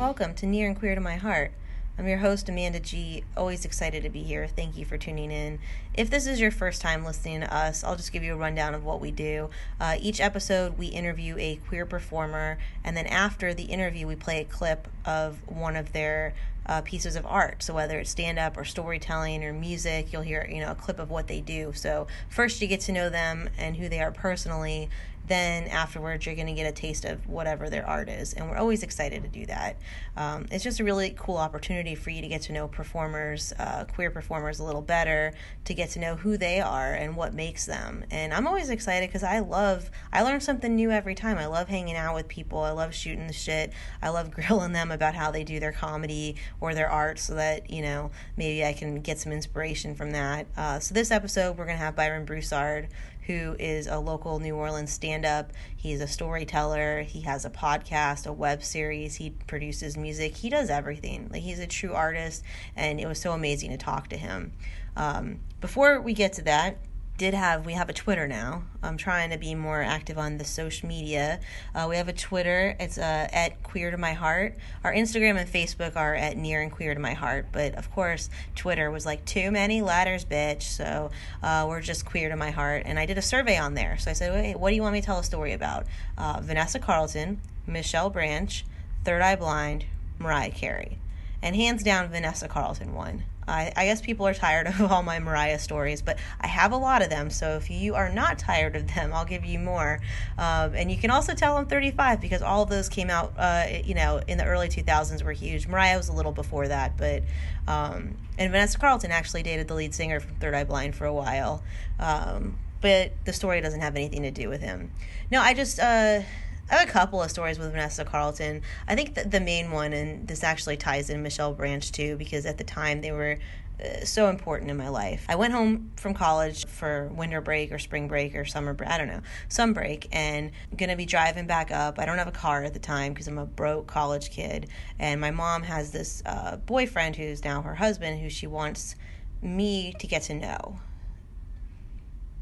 Welcome to Near and Queer to My Heart. I'm your host, Amanda G. Always excited to be here. Thank you for tuning in. If this is your first time listening to us, I'll just give you a rundown of what we do. Uh, each episode, we interview a queer performer, and then after the interview, we play a clip of one of their uh, pieces of art. So whether it's stand up or storytelling or music, you'll hear you know a clip of what they do. So first, you get to know them and who they are personally then afterwards you're going to get a taste of whatever their art is and we're always excited to do that. Um, it's just a really cool opportunity for you to get to know performers uh, queer performers a little better to get to know who they are and what makes them. And i'm always excited because i love i learn something new every time. I love hanging out with people. I love shooting the shit. I love grilling them about how they do their comedy or their art so that you know maybe i can get some inspiration from that. Uh, so this episode we're going to have byron broussard who is a local New Orleans stand up. He's a storyteller. He has a podcast, a web series. He produces music. He does everything. Like he's a true artist, and it was so amazing to talk to him. Um, before we get to that, did have we have a Twitter now. I'm trying to be more active on the social media. Uh, we have a Twitter. It's uh, at Queer to My Heart. Our Instagram and Facebook are at Near and Queer to My Heart. But of course, Twitter was like too many ladders, bitch. So uh, we're just Queer to My Heart. And I did a survey on there. So I said, wait, what do you want me to tell a story about? Uh, Vanessa Carlton, Michelle Branch, Third Eye Blind, Mariah Carey. And hands down, Vanessa Carlton won. I, I, guess people are tired of all my Mariah stories, but I have a lot of them. So if you are not tired of them, I'll give you more. Um, and you can also tell I'm 35 because all of those came out, uh, you know, in the early 2000s were huge. Mariah was a little before that, but um, and Vanessa Carlton actually dated the lead singer from Third Eye Blind for a while. Um, but the story doesn't have anything to do with him. No, I just. Uh, I have a couple of stories with Vanessa Carlton. I think the, the main one, and this actually ties in Michelle Branch too, because at the time they were uh, so important in my life. I went home from college for winter break or spring break or summer break, I don't know, some break, and I'm gonna be driving back up. I don't have a car at the time because I'm a broke college kid, and my mom has this uh, boyfriend who's now her husband who she wants me to get to know.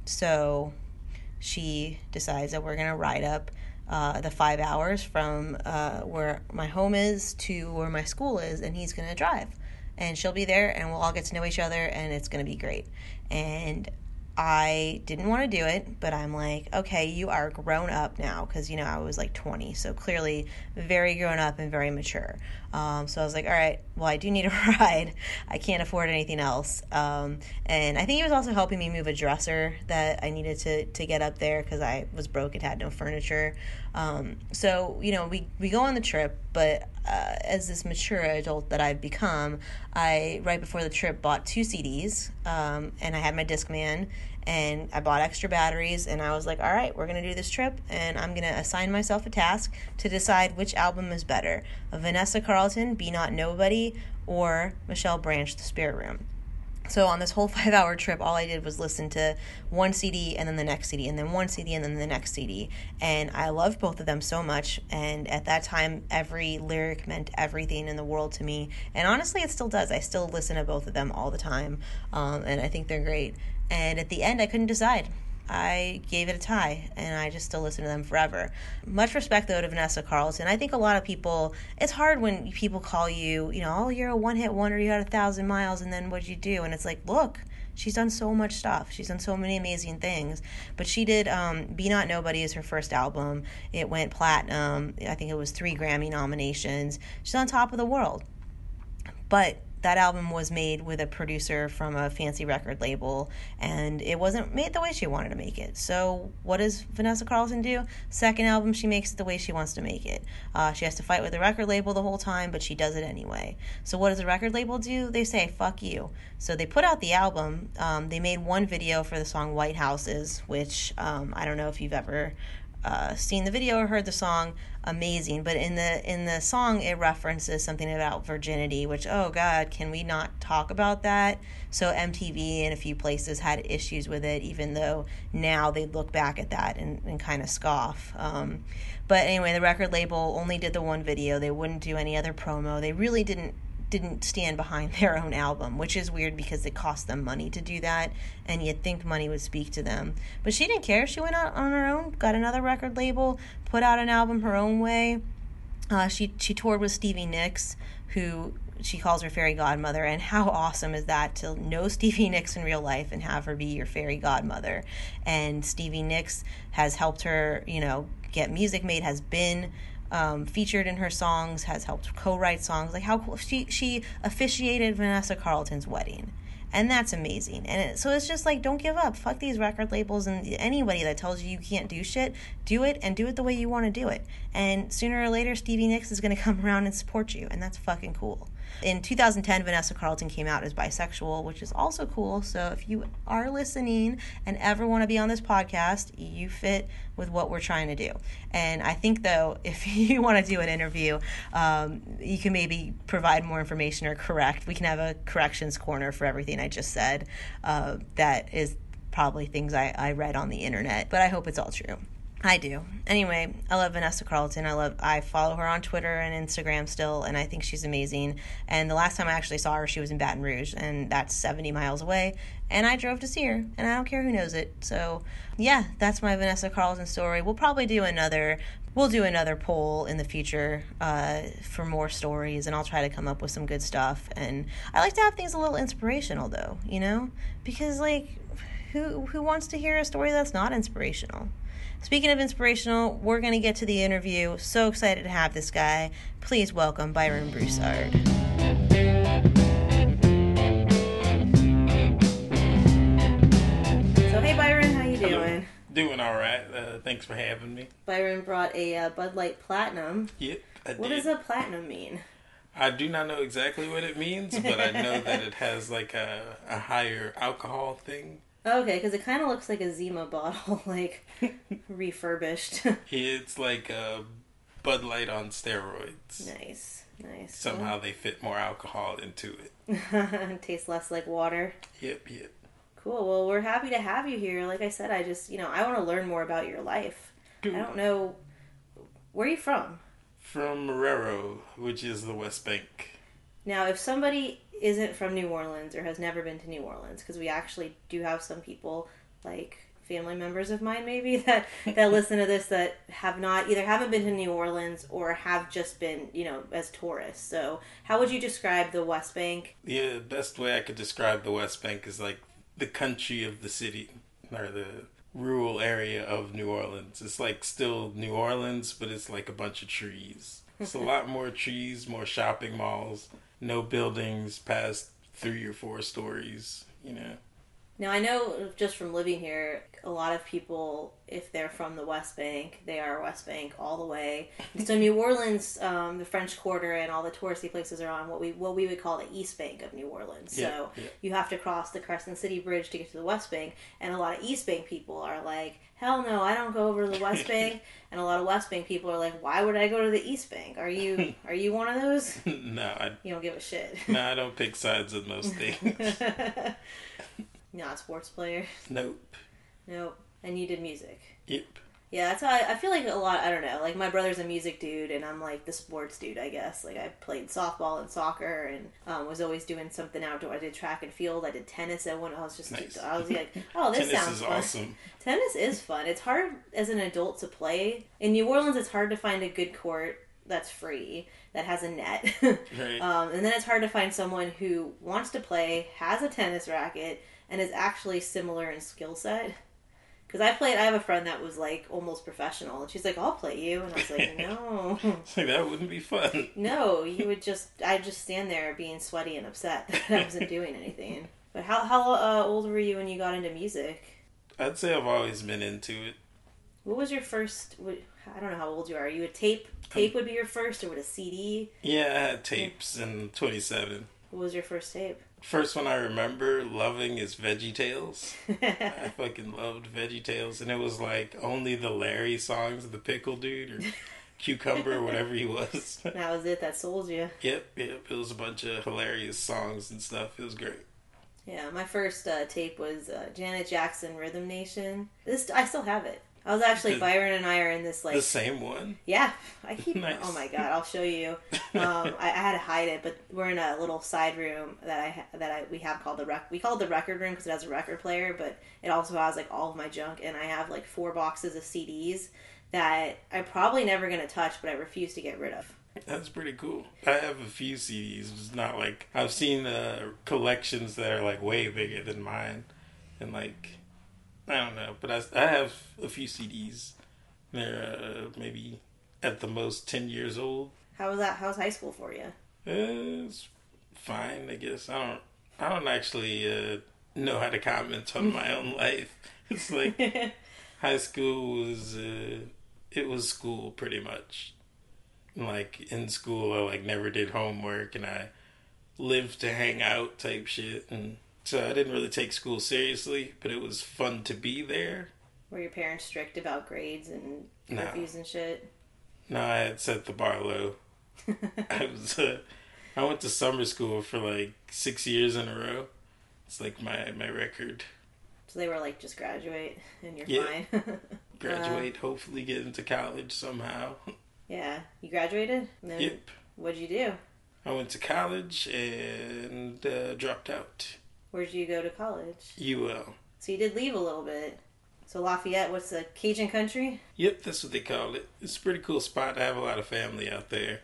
So she decides that we're gonna ride up uh, the five hours from uh, where my home is to where my school is, and he's going to drive. And she'll be there, and we'll all get to know each other, and it's going to be great. And I didn't want to do it, but I'm like, okay, you are grown up now because, you know, I was like 20. So clearly very grown up and very mature. Um, so I was like, all right, well, I do need a ride. I can't afford anything else. Um, and I think he was also helping me move a dresser that I needed to, to get up there because I was broke and had no furniture. Um, so, you know, we, we go on the trip, but uh, as this mature adult that I've become, I, right before the trip, bought two CDs um, and I had my Discman and I bought extra batteries and I was like, all right, we're going to do this trip and I'm going to assign myself a task to decide which album is better Vanessa Carlton, Be Not Nobody, or Michelle Branch, The Spirit Room. So on this whole five hour trip, all I did was listen to one CD and then the next CD and then one CD and then the next CD. And I loved both of them so much. And at that time, every lyric meant everything in the world to me. And honestly, it still does. I still listen to both of them all the time. Um, and I think they're great. And at the end, I couldn't decide. I gave it a tie and I just still listen to them forever. Much respect though to Vanessa Carlton. I think a lot of people, it's hard when people call you, you know, oh, you're a one hit wonder, you had a thousand miles, and then what'd you do? And it's like, look, she's done so much stuff. She's done so many amazing things. But she did um, Be Not Nobody is her first album. It went platinum. I think it was three Grammy nominations. She's on top of the world. But that album was made with a producer from a fancy record label and it wasn't made the way she wanted to make it. So what does vanessa carlton do? Second album she makes it the way she wants to make it. Uh, she has to fight with the record label the whole time but she does it anyway. So what does the record label do? They say fuck you. So they put out the album. Um, they made one video for the song white houses which um, i don't know if you've ever uh, seen the video or heard the song, amazing. But in the in the song, it references something about virginity, which oh god, can we not talk about that? So MTV and a few places had issues with it, even though now they look back at that and, and kind of scoff. Um, but anyway, the record label only did the one video. They wouldn't do any other promo. They really didn't didn't stand behind their own album, which is weird because it cost them money to do that, and you'd think money would speak to them. But she didn't care. She went out on her own, got another record label, put out an album her own way. Uh, she she toured with Stevie Nicks, who she calls her fairy godmother, and how awesome is that to know Stevie Nicks in real life and have her be your fairy godmother? And Stevie Nicks has helped her, you know, get music made, has been um, featured in her songs, has helped co-write songs. Like how cool she she officiated Vanessa Carlton's wedding, and that's amazing. And it, so it's just like don't give up. Fuck these record labels and anybody that tells you you can't do shit. Do it and do it the way you want to do it. And sooner or later, Stevie Nicks is to come around and support you, and that's fucking cool. In 2010, Vanessa Carlton came out as bisexual, which is also cool. So if you are listening and ever want to be on this podcast, you fit with what we're trying to do. And I think, though, if you want to do an interview, um, you can maybe provide more information or correct. We can have a corrections corner for everything I just said. Uh, that is probably things I, I read on the internet, but I hope it's all true. I do. Anyway, I love Vanessa Carlton. I love I follow her on Twitter and Instagram still and I think she's amazing. And the last time I actually saw her she was in Baton Rouge and that's 70 miles away and I drove to see her and I don't care who knows it. So, yeah, that's my Vanessa Carlton story. We'll probably do another we'll do another poll in the future uh, for more stories and I'll try to come up with some good stuff and I like to have things a little inspirational though, you know? Because like who who wants to hear a story that's not inspirational? Speaking of inspirational, we're going to get to the interview. So excited to have this guy. Please welcome Byron Broussard. So hey Byron, how you doing? Doing all right. Uh, thanks for having me. Byron brought a uh, Bud Light Platinum. Yep, I What did. does a platinum mean? I do not know exactly what it means, but I know that it has like a, a higher alcohol thing. Okay, because it kind of looks like a Zima bottle, like refurbished. It's like a Bud Light on steroids. nice, nice. Somehow they fit more alcohol into it. Well, tastes less like water. Yep, yep. Cool. Well, we're happy to have you here. Like I said, I just, you know, I want to learn more about your life. I don't know. Where are you from? From Marrero, which is the West Bank. Now, if somebody isn't from New Orleans or has never been to New Orleans, because we actually do have some people, like family members of mine maybe, that, that listen to this that have not, either haven't been to New Orleans or have just been, you know, as tourists. So, how would you describe the West Bank? Yeah, the best way I could describe the West Bank is like the country of the city, or the rural area of New Orleans. It's like still New Orleans, but it's like a bunch of trees. It's a lot more trees, more shopping malls, no buildings past three or four stories, you know. Now, I know just from living here, a lot of people, if they're from the West Bank, they are West Bank all the way. so New Orleans, um, the French Quarter, and all the touristy places are on what we what we would call the East Bank of New Orleans. Yeah, so yeah. you have to cross the Crescent City Bridge to get to the West Bank, and a lot of East Bank people are like, "Hell no, I don't go over to the West Bank." And a lot of West Bank people are like, "Why would I go to the East Bank? Are you are you one of those? no, I, You don't give a shit." no, I don't pick sides on most things. Not sports player. nope. Nope. And you did music. Yep. Yeah, that's how I, I feel like a lot. I don't know. Like my brother's a music dude, and I'm like the sports dude. I guess. Like I played softball and soccer, and um, was always doing something outdoor. I did track and field. I did tennis at one. I was just. Nice. I was like, oh, this Tennis sounds fun. awesome. Tennis is fun. It's hard as an adult to play. In New Orleans, it's hard to find a good court that's free that has a net. Right. um, and then it's hard to find someone who wants to play, has a tennis racket, and is actually similar in skill set. Because I played, I have a friend that was like almost professional, and she's like, "I'll play you," and I was like, "No, like that wouldn't be fun. no." You would just, I'd just stand there being sweaty and upset that I wasn't doing anything. But how how uh, old were you when you got into music? I'd say I've always been into it. What was your first? I don't know how old you are. Are you a tape? Tape would be your first, or would a CD? Yeah, I had tapes in 27. What was your first tape? First one I remember loving is Veggie Tales. I fucking loved Veggie Tales, and it was like only the Larry songs, the pickle dude or cucumber or whatever he was. that was it. That sold you. yep, yep. It was a bunch of hilarious songs and stuff. It was great. Yeah, my first uh, tape was uh, Janet Jackson Rhythm Nation. This I still have it. I was actually Byron and I are in this like the same one. yeah. I keep Nice. oh my god I'll show you. Um, I, I had to hide it, but we're in a little side room that I ha- that I we have called the rec. We call it the record room because it has a record player, but it also has like all of my junk, and I have like four boxes of CDs that I'm probably never gonna touch, but I refuse to get rid of. That's pretty cool. I have a few CDs. It's not like I've seen uh, collections that are like way bigger than mine, and like I don't know, but I, I have a few CDs. They're uh, maybe at the most ten years old. How was that? How's high school for you? Uh, it's fine, I guess. I don't. I don't actually uh, know how to comment on my own life. It's like high school was. Uh, it was school pretty much. Like in school, I like never did homework, and I lived to hang out type shit, and so I didn't really take school seriously. But it was fun to be there. Were your parents strict about grades and No. and shit? No, I had set the bar low. I was uh, I went to summer school for like six years in a row. It's like my my record. So they were like, just graduate and you're Yeah. fine. Graduate, hopefully get into college somehow. yeah. You graduated? Yep. What'd you do? I went to college and uh, dropped out. Where'd you go to college? UL. So you did leave a little bit. So Lafayette, what's the Cajun country? Yep, that's what they call it. It's a pretty cool spot. I have a lot of family out there.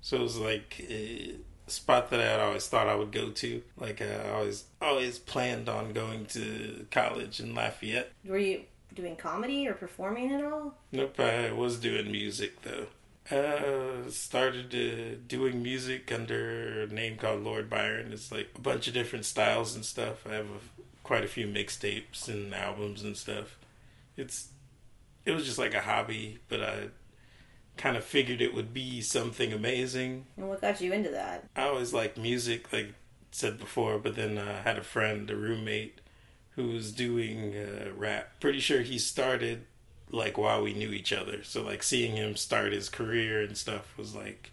So it was like eh, a spot that I always thought I would go to. Like I always always planned on going to college in Lafayette. Were you doing comedy or performing at all? Nope, I was doing music though. Uh, started uh, doing music under a name called Lord Byron. It's like a bunch of different styles and stuff. I have a, quite a few mixtapes and albums and stuff. It's it was just like a hobby, but I kind of figured it would be something amazing. And what got you into that? I always liked music, like I said before, but then uh, I had a friend, a roommate, who was doing uh, rap. Pretty sure he started like while we knew each other. So like seeing him start his career and stuff was like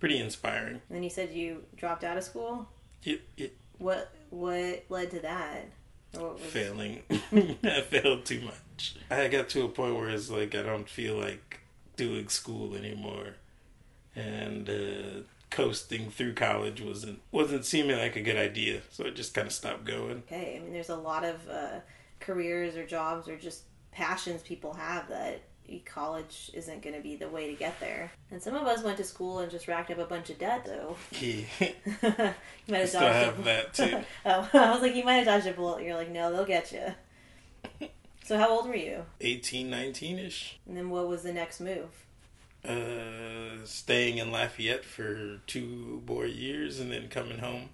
pretty inspiring. And then you said you dropped out of school. It, it What what led to that? Or what was failing. I failed too much. I got to a point where it's like I don't feel like doing school anymore, and uh, coasting through college wasn't wasn't seeming like a good idea. So I just kind of stopped going. okay? I mean, there's a lot of uh, careers or jobs or just passions people have that college isn't going to be the way to get there. And some of us went to school and just racked up a bunch of debt, though. You might have still have a- that too. oh, I was like, you might have dodged a bullet. You're like, no, they'll get you. So how old were you? 18, 19 ish. And then what was the next move? Uh, staying in Lafayette for two more years and then coming home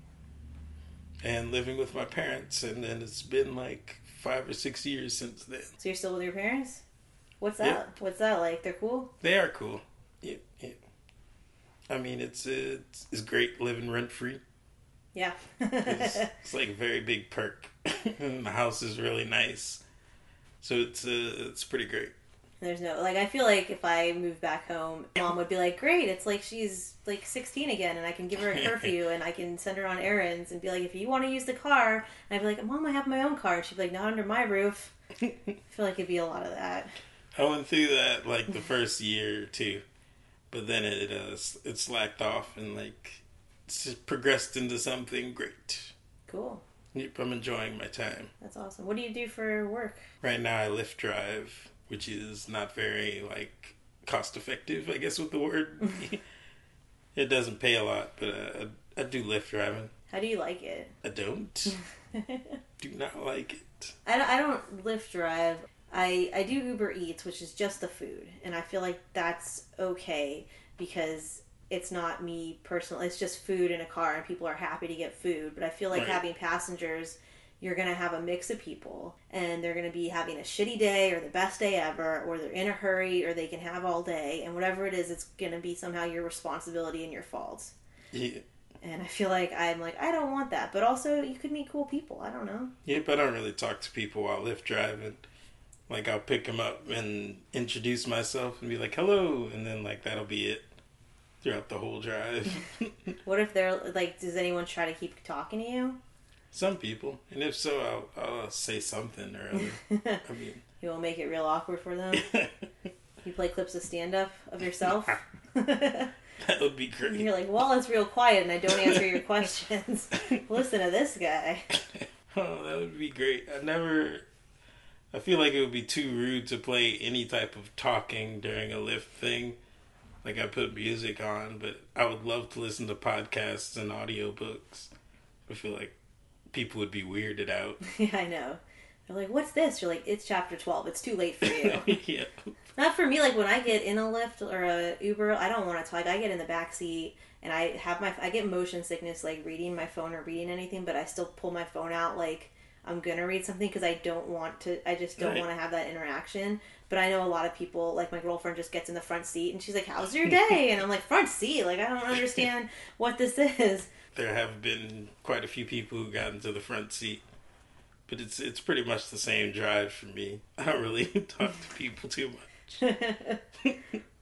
and living with my parents. And then it's been like five or six years since then. So you're still with your parents? What's that? Yeah. What's that like? They're cool. They are cool. Yep. I mean, it's it's, it's great living rent free. Yeah. It's, it's like a very big perk. and the house is really nice, so it's uh, it's pretty great. There's no like I feel like if I move back home, mom would be like, "Great, it's like she's like 16 again, and I can give her a curfew, and I can send her on errands, and be like, if you want to use the car, and I'd be like, Mom, I have my own car, and she'd be like, not under my roof. I feel like it'd be a lot of that. I went through that like the first year or two, but then it uh, it slacked off and like it's just progressed into something great. Cool, Yep, I'm enjoying my time. that's awesome. What do you do for work? Right now, I Lyft drive, which is not very like cost effective, I guess, with the word. it doesn't pay a lot, but uh, I, I do Lyft driving. How do you like it? I don't. do not like it. I don't, I don't lift drive. I I do Uber Eats, which is just the food, and I feel like that's okay because it's not me personally. It's just food in a car, and people are happy to get food. But I feel like Right. having passengers, you're gonna have a mix of people, and they're gonna be having a shitty day or the best day ever, or they're in a hurry, or they can have all day, and whatever it is, it's gonna be somehow your responsibility and your fault. Yeah. And I feel like I'm like I don't want that, but also you could meet cool people. I don't know. Yep, I don't really talk to people while Lyft driving. Like I'll pick them up and introduce myself and be like, "Hello," and then like that'll be it throughout the whole drive. What if they're like, does anyone try to keep talking to you? Some people, and if so, I'll, I'll say something or other. I mean, You will make it real awkward for them. You play clips of stand up of yourself. that would be great. You're like, well, it's real quiet and I don't answer your questions. Listen to this guy. Oh, that would be great. I never. I feel like it would be too rude to play any type of talking during a Lyft thing. Like I put music on, but I would love to listen to podcasts and audiobooks. I feel like people would be weirded out. yeah, I know. They're like, what's this? You're like, it's chapter 12. It's too late for you. yeah. Not for me. Like when I get in a Lyft or a Uber, I don't want to talk. I get in the back seat and I have my I get motion sickness like reading my phone or reading anything, but I still pull my phone out like I'm gonna read something because I don't want to. I just don't Right. want to have that interaction. But I know a lot of people, like my girlfriend, just gets in the front seat and she's like, "How's your day?" And I'm like, "Front seat? Like I don't understand what this is." There have been quite a few people who got into the front seat, but it's it's pretty much the same drive for me. I don't really talk to people too much.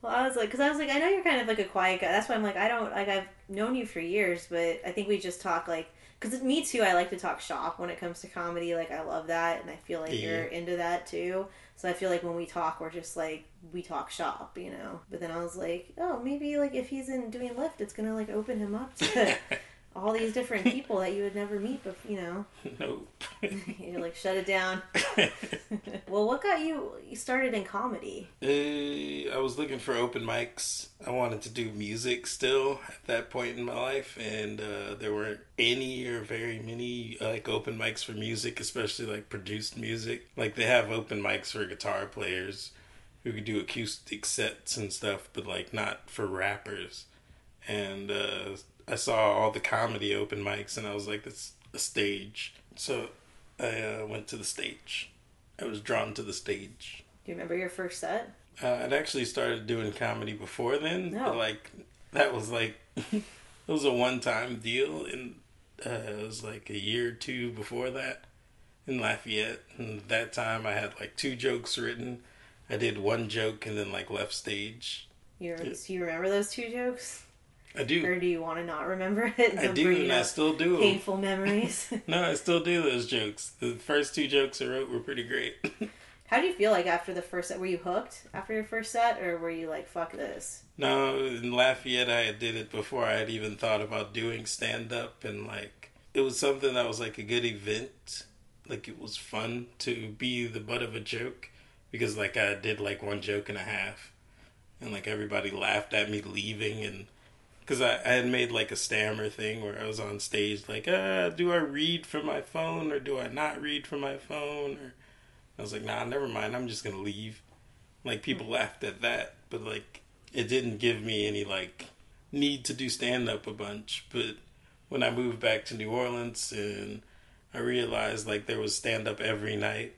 Well, I was like, because I was like, I know you're kind of like a quiet guy. That's why I'm like, I don't like I've known you for years, but I think we just talk like because me too. I like to talk shop when it comes to comedy. Like I love that, and I feel like Yeah. you're into that too. So I feel like when we talk, we're just like we talk shop, you know. But then I was like, oh, maybe like if he's in doing Lyft, it's gonna like open him up to all these different people that you would never meet. But you know, nope. you're like shut it down. well, what got you you started in comedy? Uh, I was looking for open mics. I wanted to do music still at that point in my life, and uh, there weren't any or very many like open mics for music, especially like produced music. Like they have open mics for guitar players who could do acoustic sets and stuff, but like not for rappers. And uh, I saw all the comedy open mics, and I was like, "That's a stage." So I uh, went to the stage. I was drawn to the stage. Do you remember your first set? Uh, I'd actually started doing comedy before then, No. but like that was like it was a one time deal, and uh, it was like a year or two before that in Lafayette. And that time I had like two jokes written. I did one joke and then like left stage. You do you remember those two jokes, I do, or do you want to not remember it? I do, and I still do. painful memories. No, I still do those jokes. The first two jokes I wrote were pretty great. How do you feel like after the first set? Were you hooked after your first set, or were you like, "Fuck this"? No, in Lafayette, I did it before I had even thought about doing stand up, and like it was something that was like a good event. Like it was fun to be the butt of a joke because like I did like one joke and a half, and like everybody laughed at me leaving, and because I, I had made like a stammer thing where I was on stage like, ah, do I read from my phone or do I not read from my phone? Or I was like, nah, never mind, I'm just gonna leave. Like people laughed at that, but like it didn't give me any like need to do stand up a bunch. But when I moved back to New Orleans and I realized like there was stand up every night,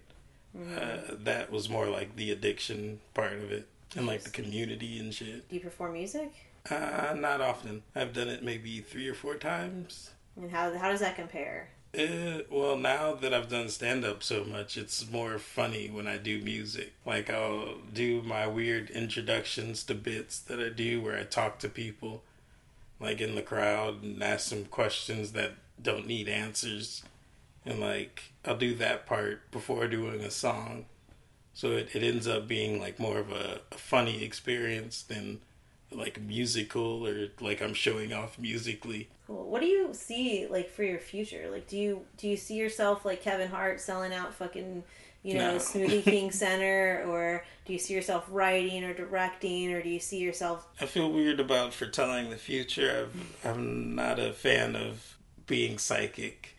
uh, that was more like the addiction part of it and like the community and shit. Do you perform music? Uh, not often. I've done it maybe three or four times. And how how does that compare? Uh, well, now that I've done stand up so much, it's more funny when I do music. Like, I'll do my weird introductions to bits that I do where I talk to people, like in the crowd, and ask them questions that don't need answers. And, like, I'll do that part before doing a song. So it, it ends up being, like, more of a, a funny experience than, like, musical or, like, I'm showing off musically. Cool. What do you see like for your future? Like, do you do you see yourself like Kevin Hart selling out fucking you know No. Smoothie King Center, or do you see yourself writing or directing, or do you see yourself? I feel weird about foretelling the future. I've, I'm not a fan of being psychic.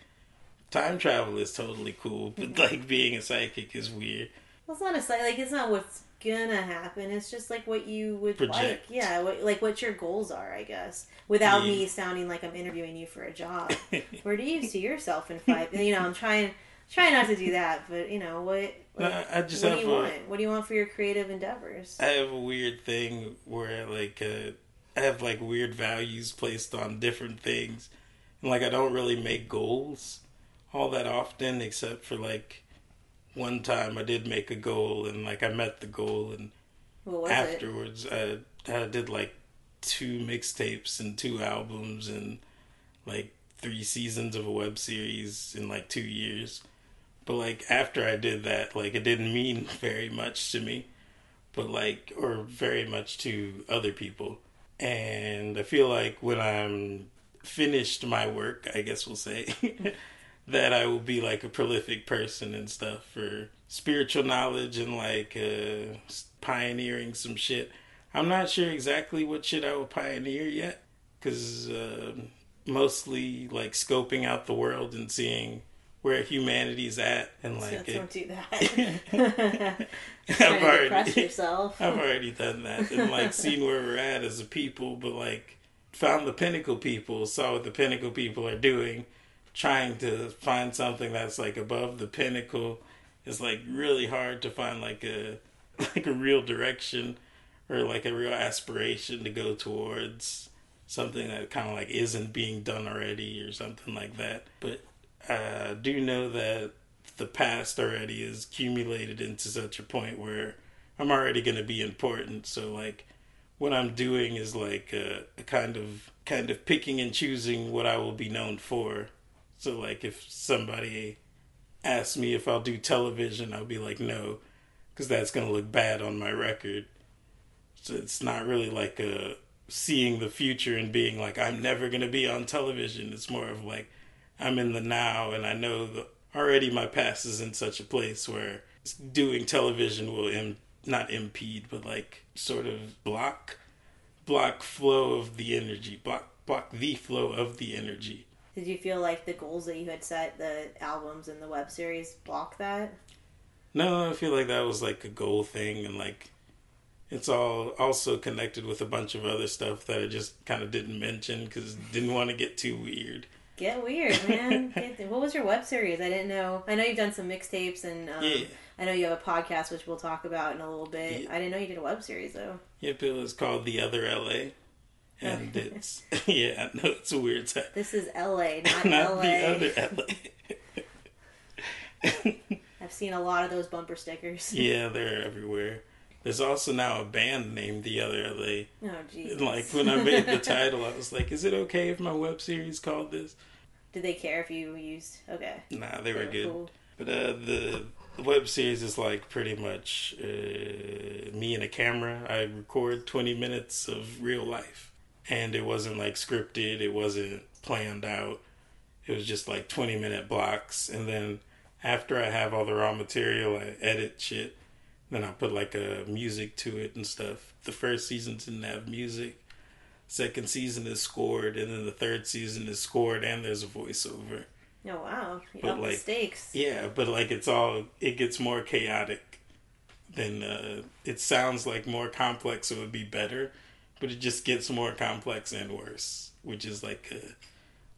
Time travel is totally cool, but like being a psychic is weird. Well, it's not a psychic. Like it's not what's gonna happen. It's just like what you would like. Yeah, what, like what your goals are, I guess. Without Yeah. me sounding like I'm interviewing you for a job. Where do you see yourself in five? You know, I'm trying trying not to do that, but you know what? No, I just what do you a- want? What do you want for your creative endeavors? I have a weird thing where like uh, I have like weird values placed on different things, and like I don't really make goals all that often, except for like one time I did make a goal and like I met the goal, and What was it? afterwards I I did like two mixtapes and two albums and like three seasons of a web series in like two years. But like after I did that, like it didn't mean very much to me, but like or very much to other people. And I feel like when I'm finished my work, I guess we'll say that I will be like a prolific person and stuff for spiritual knowledge and like uh, pioneering some shit. I'm not sure exactly what shit I will pioneer yet, because uh, mostly like scoping out the world and seeing where humanity's at and like So don't do that. I've Trying to depress already yourself. I've already done that and like seen where we're at as a people, but like found the pinnacle people, saw what the pinnacle people are doing, trying to find something that's like above the pinnacle is like really hard to find like a like a real direction or like a real aspiration to go towards something that kind of like isn't being done already or something like that. But I do know that the past already is accumulated into such a point where I'm already going to be important. So like what I'm doing is like a, a kind of kind of picking and choosing what I will be known for. So like if somebody asks me if I'll do television, I'll be like no, because that's going to look bad on my record. So it's not really like a seeing the future and being like I'm never going to be on television. It's more of like I'm in the now and I know the, already my past is in such a place where doing television will Im, not impede but like sort of block block flow of the energy block block the flow of the energy Did you feel like the goals that you had set, the albums and the web series, block that? no i feel like that was like a goal thing and like it's all also connected with a bunch of other stuff that i just kind of didn't mention because didn't want to get too weird Get weird, man. Get, what was your web series? I didn't know. I know you've done some mixtapes, and um, Yeah. I know you have a podcast, which we'll talk about in a little bit. Yeah. I didn't know you did a web series though. yep it was called the other la and it's yeah i know it's a weird title This is L.A., not, not L.A. the other la I've seen a lot of those bumper stickers. Yeah, they're everywhere. There's also now a band named The Other LA. Oh, jeez. And like when I made the title, I was like, "Is it okay if my web series called this?" Did they care if you used? Okay. Nah, they were They good. cool. But uh, the the web series is like pretty much uh, me and a camera. I record 20 minutes of real life, and it wasn't like scripted. It wasn't planned out. It was just like 20 minute blocks, and then after I have all the raw material, I edit shit. Then I put like a music to it and stuff. The first season didn't have music. Second season is scored, and then the third season is scored, and there's a voiceover. Oh wow. You But, like, stakes. Yeah, but like it's all it gets more chaotic than uh it sounds like more complex it would be better, but it just gets more complex and worse, which is like a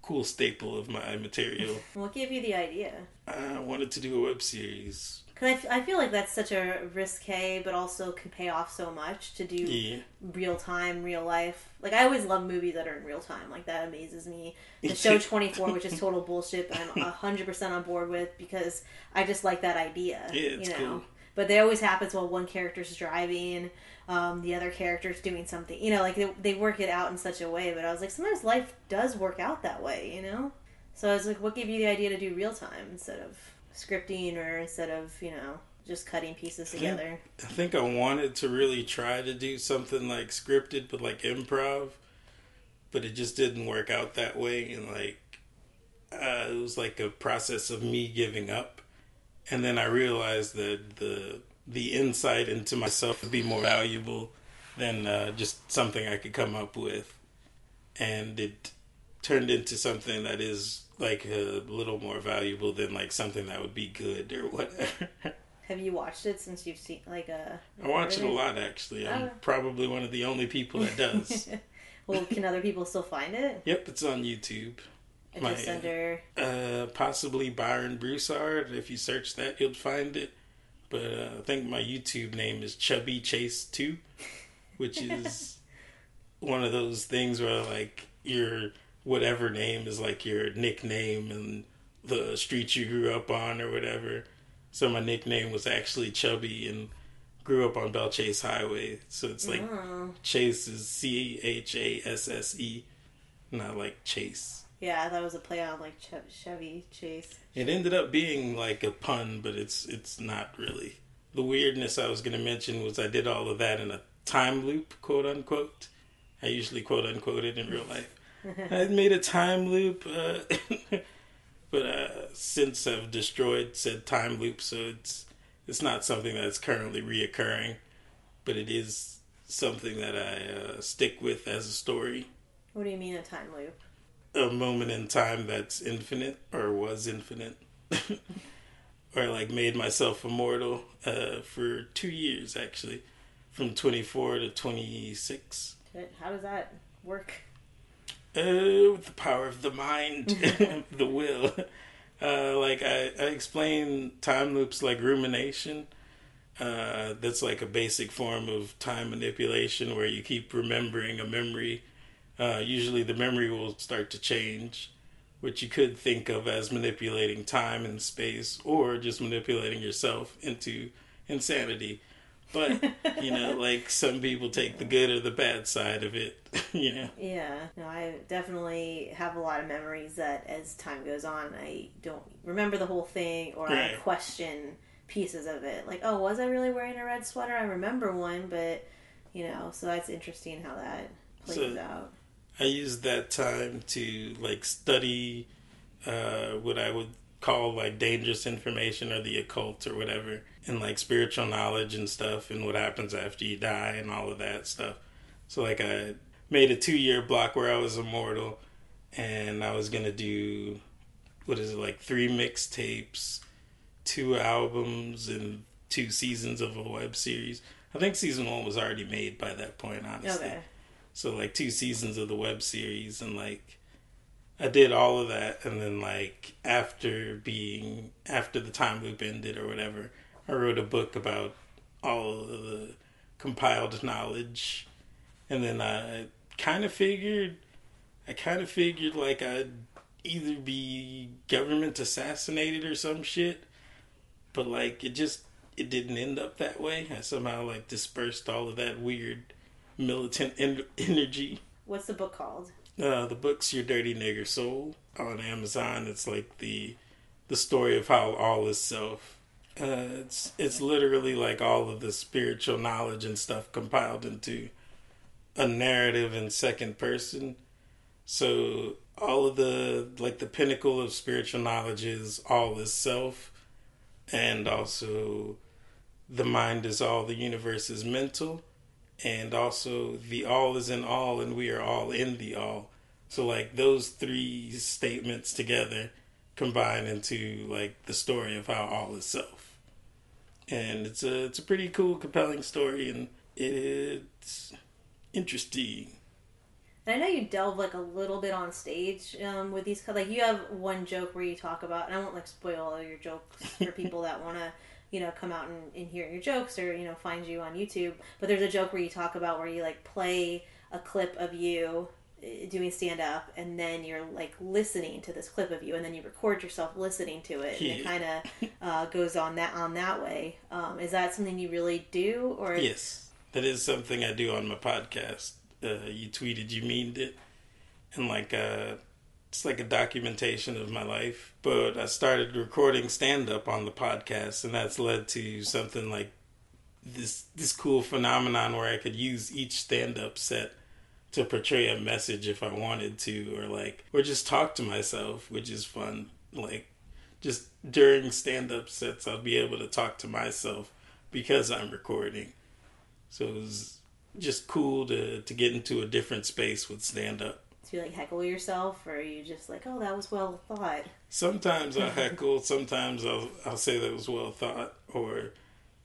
cool staple of my material. What gave you the idea? I wanted to do a web series. Because I, f- I feel like that's such a risque, but also can pay off so much to do Yeah. real time, real life. Like I always love movies that are in real time. Like that amazes me. The show Twenty Four, which is total bullshit, but I'm hundred percent on board with because I just like that idea. Yeah, it's you know. cool. But it always happens while one character's driving, um, the other character's doing something. You know, like they, they work it out in such a way. But I was like, sometimes life does work out that way. You know. So I was like, what gave you the idea to do real time instead of scripting or instead of you know just cutting pieces together? I think I wanted to really try to do something like scripted, but like improv, but it just didn't work out that way. And like, uh, it was like a process of me giving up. And then I realized that the the insight into myself would be more valuable than uh, just something I could come up with, and it turned into something that is like a little more valuable than like something that would be good or whatever. Have you watched it since you've seen like a? I watch it a lot actually. I'm Oh. probably one of the only people that does. well, can other people still find it? yep, it's on YouTube. It's My- Just under. Uh, possibly Byron Broussard. If you search that, you'll find it. But uh, I think my YouTube name is Chubby Chasse Two, which is one of those things where like your whatever name is like your nickname and the street you grew up on or whatever. So my nickname was actually Chubby and grew up on Belle Chasse Highway. So it's like Oh. Chase is C H A S S E, not like Chase. Yeah, that was a play on like Chevy Chase. It ended up being like a pun, but it's it's not really. The weirdness I was going to mention was I did all of that in a time loop, quote unquote. I usually quote unquote it in real life. I made a time loop, uh, but uh, since I've destroyed said time loop, so it's it's not something that's currently reoccurring, but it is something that I uh, stick with as a story What do you mean a time loop? A moment in time that's infinite or was infinite or like made myself immortal uh, for two years actually from 24 to 26 How does that work? uh, with the power of the mind the will. Uh, like I, I explain time loops like rumination. Uh, that's like a basic form of time manipulation where you keep remembering a memory uh, usually the memory will start to change, which you could think of as manipulating time and space or just manipulating yourself into insanity. But, you know, like some people take the good or the bad side of it, you know. Yeah, no, I definitely have a lot of memories that as time goes on, I don't remember the whole thing or I question pieces of it. Like, oh, was I really wearing a red sweater? I remember one, but, you know, so that's interesting how that plays So- out. I used that time to like study uh, what I would call like dangerous information or the occult or whatever, and like spiritual knowledge and stuff, and what happens after you die and all of that stuff. So like I made a two year block where I was immortal, and I was gonna do what is it like three mixtapes, two albums, and two seasons of a web series. I think season one was already made by that point, honestly. Okay. So like two seasons of the web series and like I did all of that and then like after being after the time loop ended or whatever, I wrote a book about all of the compiled knowledge and then I kind of figured I kind of figured like I'd either be government assassinated or some shit but like it just it didn't end up that way. I somehow like dispersed all of that weird militant en- energy. What's the book called? Uh, the book's Your Dirty Nigger Soul on Amazon. It's like the the story of how all is self. Uh, it's it's literally like all of the spiritual knowledge and stuff compiled into a narrative in second person. So all of the like the pinnacle of spiritual knowledge is all is self, and also the mind is all, the universe is mental, and also the all is in all, and we are all in the all. So like those three statements together combine into like the story of how all is self, and it's a it's a pretty cool, compelling story, and it's interesting. And I know you delve like a little bit on stage um, with these. Like you have one joke where you talk about, and I won't like spoil all your jokes for people that want to, you know, come out and, and hear your jokes or you know find you on YouTube. But there's a joke where you talk about where you like play a clip of you uh, doing stand up, and then you're like listening to this clip of you, and then you record yourself listening to it, and it kind of uh, goes on that on that way. Um, is that something you really do, or Yes, that is something I do on my podcast. Uh, you tweeted you meaned it, and like uh, it's like a documentation of my life. But I started recording stand up on the podcast, and that's led to something like this this cool phenomenon where I could use each stand up set to portray a message if I wanted to, or like or just talk to myself, which is fun. Like just during stand up sets, I'll be able to talk to myself because I'm recording. So it was just cool to to get into a different space with stand up. Do you like heckle yourself, or are you just like, oh, that was well thought? Sometimes I'll heckle. Sometimes I'll I'll say that was well thought, or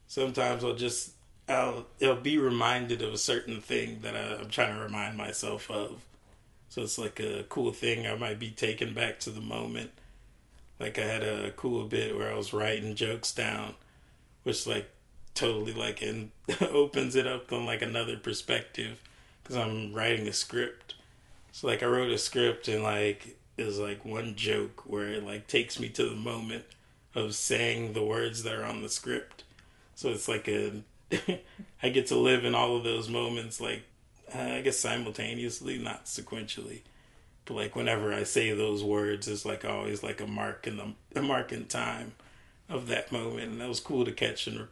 sometimes I'll just I'll I'll be reminded of a certain thing that I, I'm trying to remind myself of. So it's like a cool thing. I might be taken back to the moment. Like I had a cool bit where I was writing jokes down, which like totally like and opens it up on like another perspective because I'm writing a script. So like I wrote a script and like is like one joke where it like takes me to the moment of saying the words that are on the script. So it's like a I get to live in all of those moments like uh, I guess simultaneously, not sequentially. But like whenever I say those words, it's like always like a mark in the a mark in time of that moment, and that was cool to catch and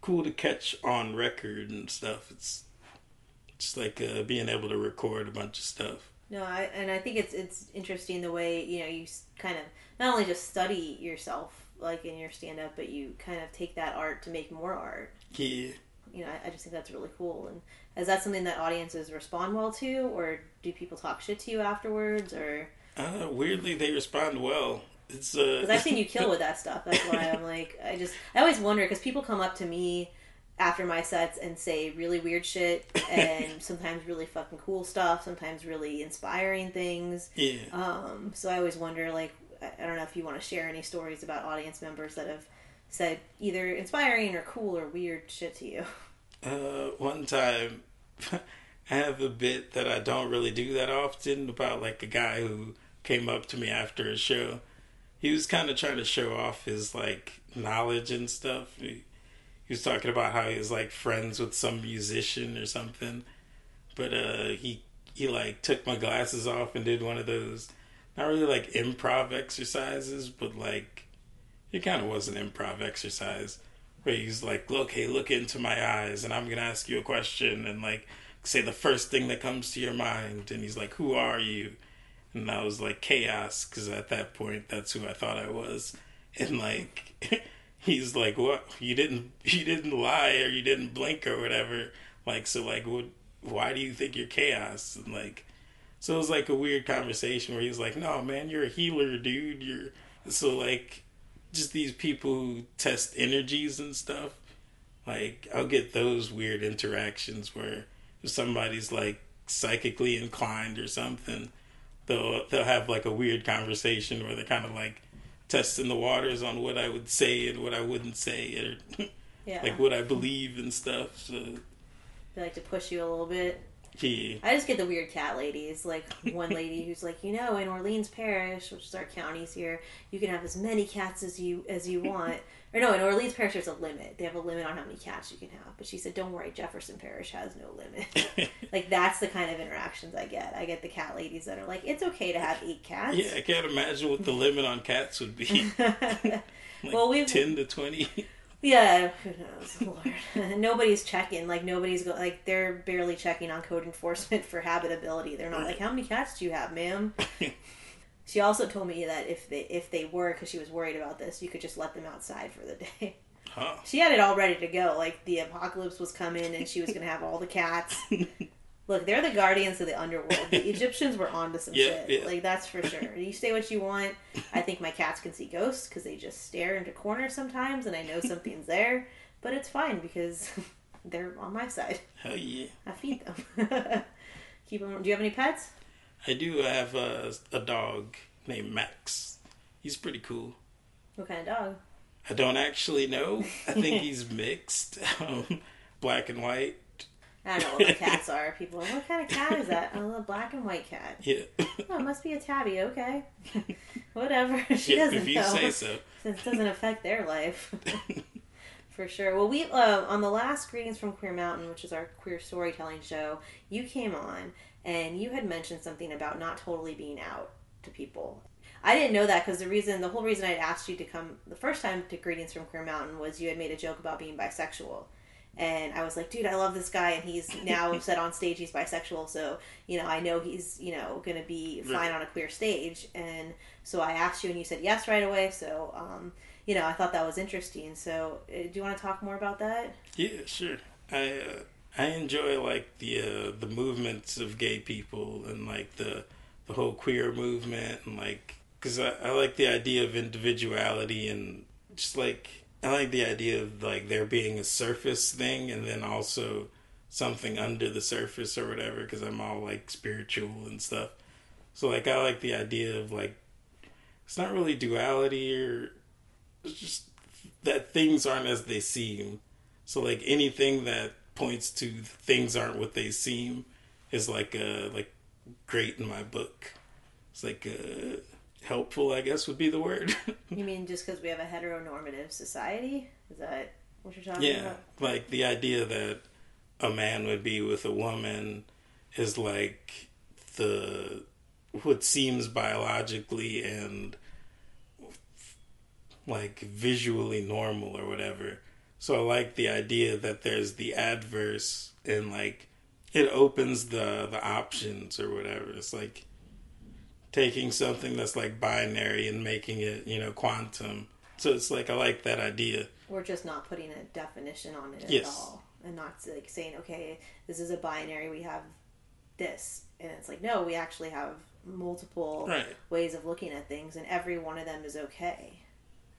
cool to catch on record and stuff. It's just like uh, being able to record a bunch of stuff. No, I and I think it's it's interesting the way you know you kind of not only just study yourself like in your stand up, but you kind of take that art to make more art. Yeah. You know, I, I just think that's really cool. And is that something that audiences respond well to, or do people talk shit to you afterwards, or? Uh, weirdly, they respond well. It's uh, because I've seen you kill with that stuff. That's why I'm like, I just, I always wonder because people come up to me after my sets and say really weird shit and sometimes really fucking cool stuff, sometimes really inspiring things. Yeah. Um, so I always wonder, like, I don't know if you want to share any stories about audience members that have said either inspiring or cool or weird shit to you. Uh, one time, I have a bit that I don't really do that often about like a guy who came up to me after a show. He was kind of trying to show off his like knowledge and stuff. He, he was talking about how he was like friends with some musician or something, but uh, he he like took my glasses off and did one of those not really like improv exercises, but like it kind of was an improv exercise where he's like, "Look, hey, look into my eyes, and I'm gonna ask you a question, and like say the first thing that comes to your mind." And he's like, "Who are you?" And I was like, "Chaos," because at that point, that's who I thought I was, and like. he's like, "What? You didn't you didn't lie or you didn't blink or whatever." Like, so like, what? Why do you think you're chaos? And like, so it was like a weird conversation where he's like, "No, man, you're a healer, dude. You're so like just these people who test energies and stuff. Like I'll get those weird interactions where if somebody's like psychically inclined or something, they'll they'll have like a weird conversation where they're kind of like testing the waters on what I would say and what I wouldn't say, or yeah. like what I believe and stuff. So they like to push you a little bit. Yeah. I just get the weird cat ladies. Like one lady who's like, you know, in Orleans Parish, which is our counties here, you can have as many cats as you as you want. Or no, in Orleans Parish there's a limit. They have a limit on how many cats you can have. But she said, don't worry, Jefferson Parish has no limit. like that's the kind of interactions I get. I get the cat ladies that are like, it's okay to have eight cats. Yeah, I can't imagine what the limit on cats would be. like well, we've ten to twenty. Yeah, who knows, Lord. nobody's checking. Like nobody's go- like they're barely checking on code enforcement for habitability. They're not like, how many cats do you have, ma'am? She also told me that if they if they were, because she was worried about this, you could just let them outside for the day. Huh. She had it all ready to go. Like the apocalypse was coming, and she was gonna have all the cats. Look, they're the guardians of the underworld. The Egyptians were onto some yeah, shit. Yeah. Like that's for sure. You say what you want. I think my cats can see ghosts because they just stare into corners sometimes, and I know something's there. But it's fine because they're on my side. Hell yeah! I feed them. Keep them. Do you have any pets? I do. Have a, a dog named Max. He's pretty cool. What kind of dog? I don't actually know. I think he's mixed, um, black and white. I don't know what the cats are. People are, what kind of cat is that? Oh, a black and white cat. Yeah. oh, it must be a tabby. Okay. Whatever. She yeah, doesn't if you know. say so. Since it doesn't affect their life. For sure. Well, we uh, on the last Greetings from Queer Mountain, which is our queer storytelling show, you came on and you had mentioned something about not totally being out to people. I didn't know that because the reason, the whole reason I'd asked you to come the first time to Greetings from Queer Mountain was you had made a joke about being bisexual and I was like, dude, I love this guy, and he's now said on stage he's bisexual, so you know, I know he's you know going to be fine on a queer stage, and so I asked you, and you said yes right away. So, um, you know, I thought that was interesting. So, uh, do you want to talk more about that? Yeah, sure. I uh, I enjoy like the uh, the movements of gay people and like the the whole queer movement and like because I, I like the idea of individuality and just like I like the idea of like there being a surface thing and then also something under the surface or whatever because I'm all like spiritual and stuff. So like I like the idea of like it's not really duality or it's just that things aren't as they seem. So like anything that points to things aren't what they seem is like uh like great in my book. It's like uh helpful, I guess would be the word. you mean just because we have a heteronormative society? Is that what you're talking yeah, about? Yeah, like the idea that a man would be with a woman is like the what seems biologically and like visually normal or whatever. So I like the idea that there's the adverse and like it opens the the options or whatever. It's like taking something that's like binary and making it, you know, quantum. So it's like I like that idea. We're just not putting a definition on it Yes. at all. And not like saying, okay, this is a binary, we have this. And it's like, no, we actually have multiple Right. ways of looking at things, and every one of them is okay.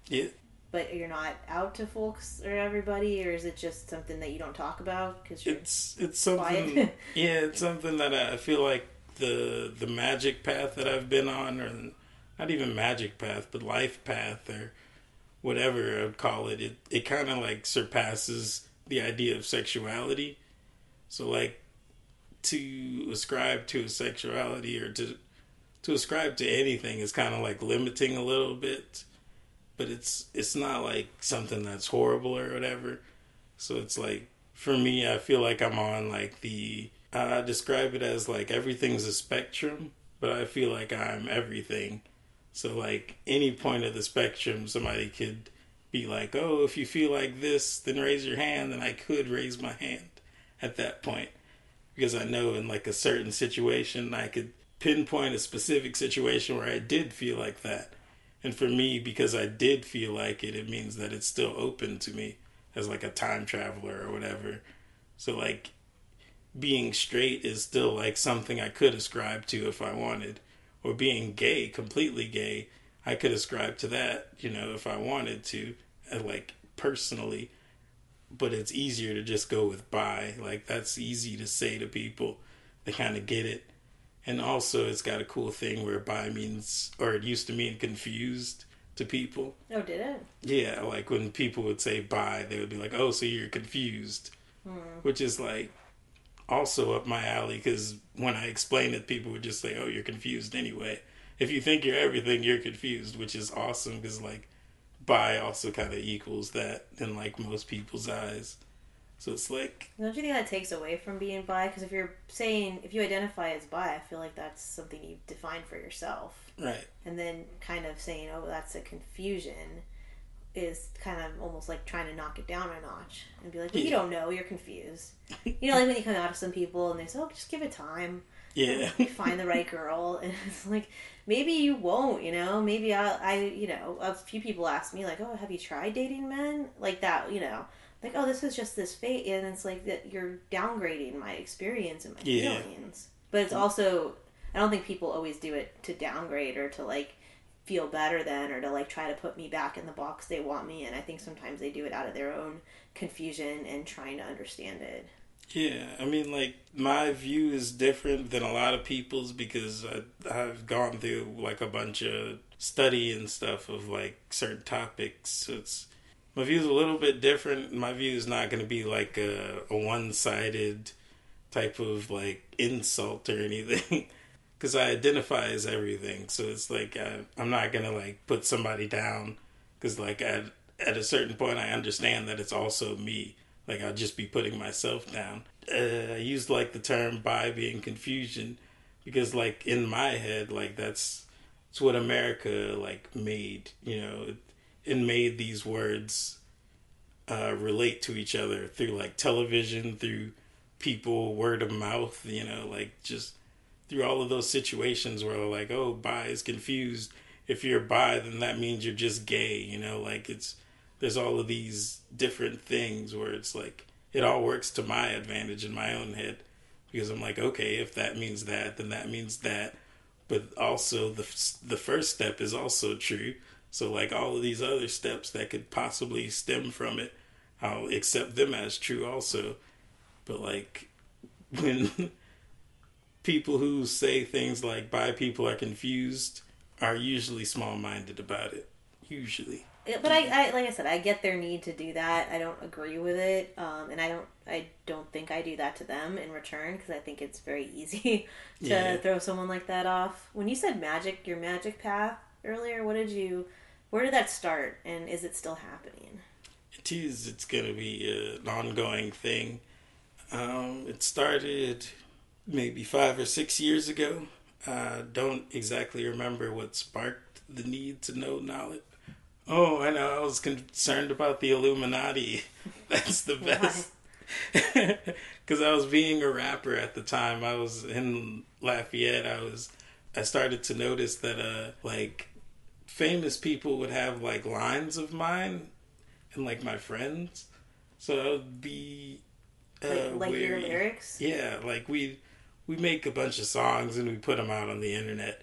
Yeah. But you're not out to folks or everybody, or is it just something that you don't talk about because It's it's something yeah, it's something that I feel like the the magic path that I've been on or not even magic path, but life path or whatever I'd call it, it it kind of like surpasses the idea of sexuality. So like to ascribe to a sexuality or to to ascribe to anything is kind of like limiting a little bit, but it's it's not like something that's horrible or whatever. So it's like for me, I feel like I'm on like the I describe it as like everything's a spectrum, but I feel like I'm everything. So like any point of the spectrum, somebody could be like, "Oh, if you feel like this, then raise your hand." And I could raise my hand at that point because I know in like a certain situation, I could pinpoint a specific situation where I did feel like that. And for me, because I did feel like it, it means that it's still open to me as like a time traveler or whatever. So like being straight is still like something I could ascribe to if I wanted. Or being gay, completely gay, I could ascribe to that, you know, if I wanted to, uh, like personally. But it's easier to just go with bi. Like that's easy to say to people. They kind of get it. And also, it's got a cool thing where bi means, or it used to mean confused to people. oh, did it? Yeah, like when people would say bi, they would be like, "Oh, so you're confused," hmm. which is like also up my alley because when I explain it, people would just say, "Oh, you're confused anyway." If you think you're everything, you're confused, which is awesome because like bi also kind of equals that in like most people's eyes. So it's like, Don't you think that takes away from being bi? Because if you're saying if you identify as bi, I feel like that's something you define for yourself, right, and then kind of saying, "Oh, that's a confusion," is kind of almost like trying to knock it down a notch and be like, "Well, you don't know, you're confused." you know, like when you come out to some people and they say, "Oh, just give it time." yeah, you find the right girl. And it's like maybe you won't you know? Maybe i i you know a few people ask me like oh have you tried dating men? Like that you know like oh this is just this fate and it's like that you're downgrading my experience and my Yeah. feelings but it's also i don't think people always do it to downgrade or to like feel better than or to like try to put me back in the box they want me in i think sometimes they do it out of their own confusion and trying to understand it Yeah, I mean, like my view is different than a lot of people's because I, I've gone through like a bunch of study and stuff of like certain topics. So it's my view is a little bit different. My view is not going to be like a, a one-sided type of like insult or anything because I identify as everything. So it's like I, I'm not going to like put somebody down because like at at a certain point I understand that it's also me. Like I'll just be putting myself down. Uh, I used like the term "bi" being confusion because like in my head like that's it's what America like made. You know, it made these words uh, relate to each other through like television, through people, word of mouth. You know, like just through all of those situations where like, oh, bi is confused. If you're bi, then that means you're just gay. You know, like it's there's all of these different things where it's like it all works to my advantage in my own head because I'm like, okay, if that means that, then that means that. But also the the first step is also true. So like all of these other steps that could possibly stem from it, I'll accept them as true also. But like when people who say things like bi people are confused are usually small minded about it. Usually. But I, I, like I said, I get their need to do that. I don't agree with it, um, and I don't, I don't think I do that to them in return because I think it's very easy to Yeah. throw someone like that off. When you said magic, your magic path earlier, what did you, where did that start, and is it still happening? It is. It's going to be an ongoing thing. Um, it started maybe five or six years ago. I don't exactly remember what sparked the need to know knowledge. Oh, I know. I was concerned about the Illuminati. That's the best. Because I was being a rapper at the time. I was in Lafayette. I was. I started to notice that, uh, like, famous people would have like lines of mine and like my friends. So be uh, Like, like your lyrics? Yeah, like we we make a bunch of songs and we put them out on the internet,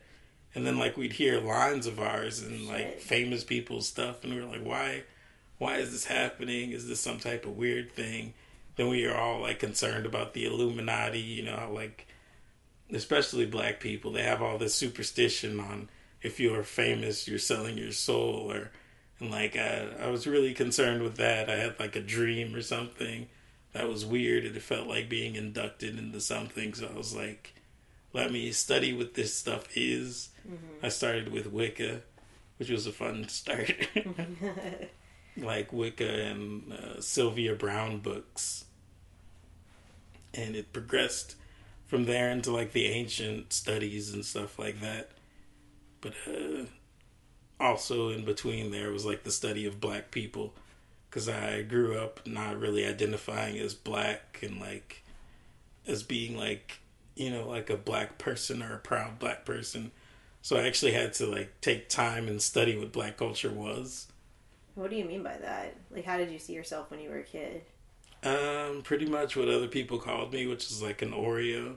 and then like we'd hear lines of ours and like Shit. famous people's stuff, and we are like, why, why is this happening? Is this some type of weird thing? Then we are all like concerned about the Illuminati, you know, like especially black people, they have all this superstition on if you're famous, you're selling your soul, or and like I, I was really concerned with that. I had like a dream or something that was weird, and it felt like being inducted into something. So I was like, let me study what this stuff is. I started with Wicca, which was a fun start. like Wicca and uh, Sylvia Browne books. And it progressed from there into like the ancient studies and stuff like that. But uh, also in between there was like the study of black people because I grew up not really identifying as black and like as being like you know like a black person or a proud black person. So I actually had to like take time and study what black culture was. What do you mean by that? Like, how did you see yourself when you were a kid? Um, pretty much what other people called me, which is like an Oreo.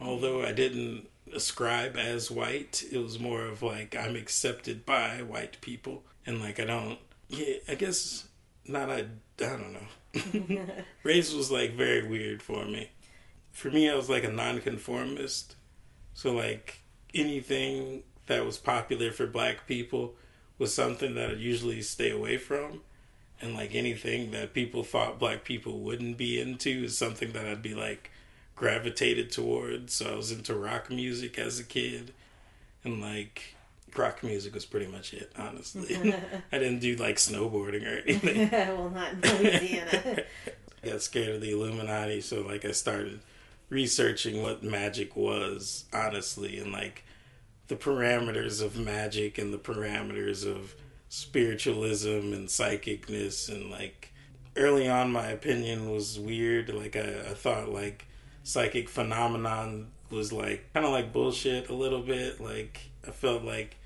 Although I didn't ascribe as white, it was more of like I'm accepted by white people, and like I don't. Yeah, I guess not. I I don't know. Race was like very weird for me. For me, I was like a nonconformist. So like anything that was popular for black people was something that I'd usually stay away from. And like anything that people thought black people wouldn't be into is something that I'd be like gravitated towards. So I was into rock music as a kid. And like rock music was pretty much it, honestly. I didn't do like snowboarding or anything. well, not in Louisiana. I got scared of the Illuminati, so like I started researching what magic was, honestly, and like the parameters of magic and the parameters of spiritualism and psychicness and like early on my opinion was weird. Like I, I thought like psychic phenomenon was like kind of like bullshit a little bit. Like I felt like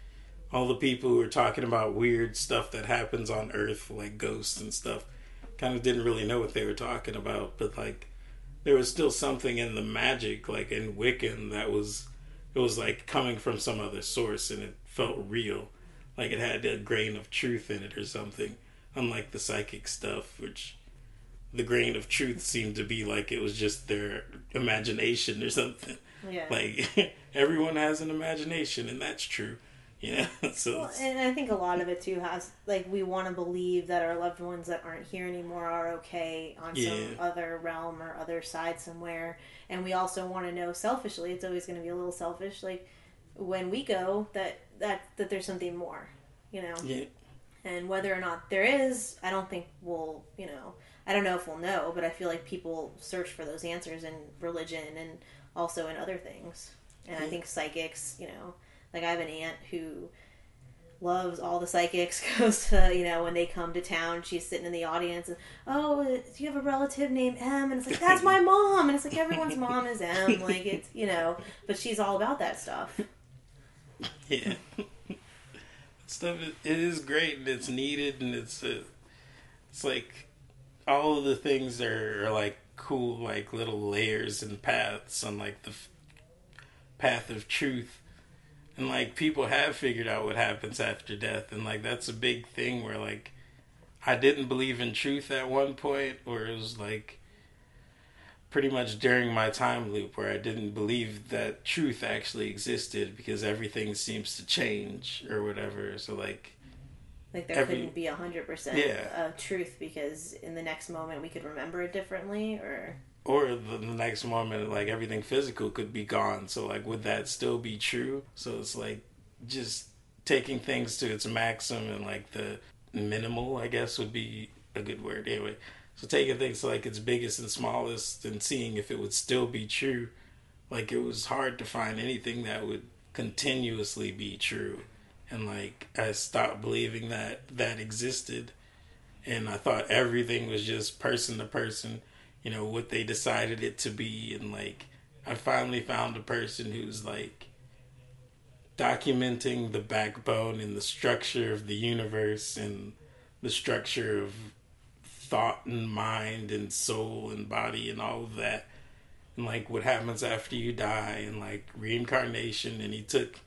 all the people who were talking about weird stuff that happens on Earth, like ghosts and stuff, kind of didn't really know what they were talking about. But like, there was still something in the magic, like in Wiccan, that was it was like coming from some other source, and it felt real, like it had a grain of truth in it or something. Unlike the psychic stuff, which the grain of truth seemed to be like it was just their imagination or something. yeah. Like everyone has an imagination, and that's true. You know, so Well, and I think a lot of it too has like we want to believe that our loved ones that aren't here anymore are okay on Yeah. some other realm or other side somewhere, and we also want to know selfishly. It's always going to be a little selfish, like when we go that that that there's something more, you know. yeah, And whether or not there is, I don't think we'll, you know, I don't know if we'll know, but I feel like people search for those answers in religion and also in other things. And I think psychics, you know, like I have an aunt who loves all the psychics, goes to, you know, when they come to town, she's sitting in the audience and, oh, do you have a relative named M? And it's like, that's my mom. And it's like, everyone's mom is M. Like, it's, you know, but she's all about that stuff. yeah. stuff is, it is great and it's needed and it's uh, it's like all of the things are, are like cool, like little layers and paths on like the f- path of truth. And like people have figured out what happens after death, and like that's a big thing where like I didn't believe in truth at one point, or it was like pretty much during my time loop where I didn't believe that truth actually existed because everything seems to change or whatever. So like Like there Every- couldn't be a hundred percent of truth because in the next moment we could remember it differently, or? Or the, the next moment like everything physical could be gone. So like would that still be true? So it's like just taking things to its maximum and like the minimal i guess would be a good word. Anyway so taking things to like its biggest and smallest and seeing if it would still be true. Like it was hard to find anything that would continuously be true and like i stopped believing that that existed and I thought everything was just person to person, you know, what they decided it to be. And like, I finally found a person who's like documenting the backbone and the structure of the universe and the structure of thought and mind and soul and body and all of that. And like what happens after you die and like reincarnation. And he took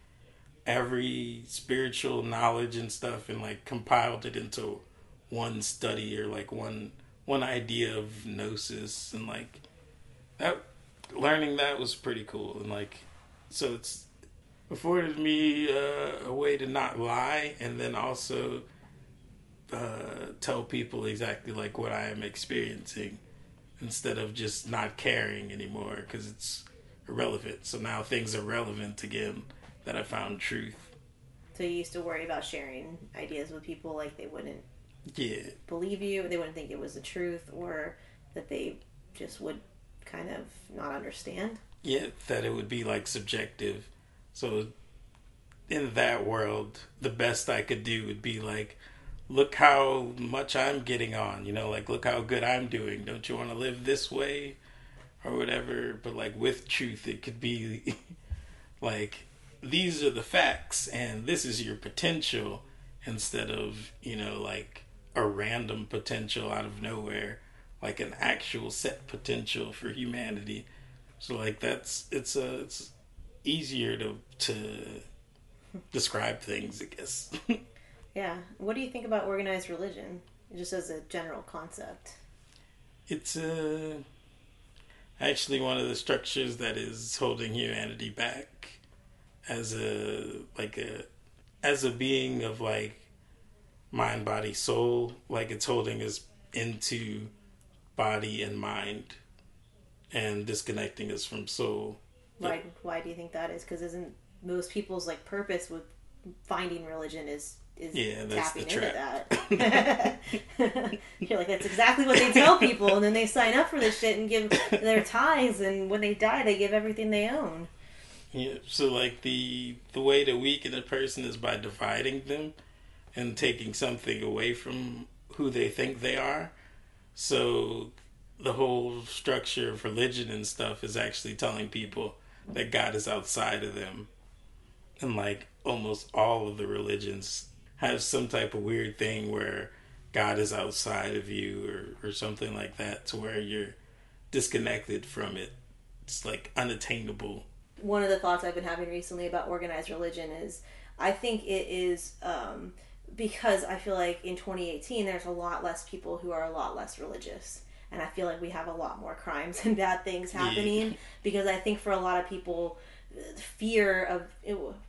every spiritual knowledge and stuff and like compiled it into one study or like one one idea of gnosis and like that learning that was pretty cool and like so it's afforded me uh, a way to not lie and then also uh, tell people exactly like what I am experiencing instead of just not caring anymore because it's irrelevant. So now things are relevant again that I found truth. so you used to worry about sharing ideas with people like they wouldn't Yeah, believe you, they wouldn't think it was the truth, or that they just would kind of not understand. yeah, that it would be like subjective. So in that world, the best I could do would be like, look how much I'm getting on, you know, like look how good I'm doing. Don't you want to live this way or whatever? But like with truth, it could be like these are the facts and this is your potential instead of, you know, like a random potential out of nowhere, like an actual set potential for humanity. So like that's it's a it's easier to to describe things, I guess. Yeah. What do you think about organized religion, just as a general concept? it's uh, actually one of the structures that is holding humanity back as a like a as a being of like mind body soul like it's holding us into body and mind and disconnecting us from soul Why? Why do you think that is? Because isn't most people's like purpose with finding religion is is Yeah, that's tapping the into that. You're like that's exactly what they tell people, and then they sign up for this shit and give their ties, and when they die, they give everything they own. Yeah, so like the the way to weaken a person is by dividing them and taking something away from who they think they are. So the whole structure of religion and stuff is actually telling people that God is outside of them. And like almost all of the religions have some type of weird thing where God is outside of you or, or something like that to where you're disconnected from it. It's like unattainable. One of the thoughts I've been having recently about organized religion is I think it is um, because I feel like in 2018 there's a lot less people who are a lot less religious. And I feel like we have a lot more crimes and bad things happening because I think for a lot of people, fear of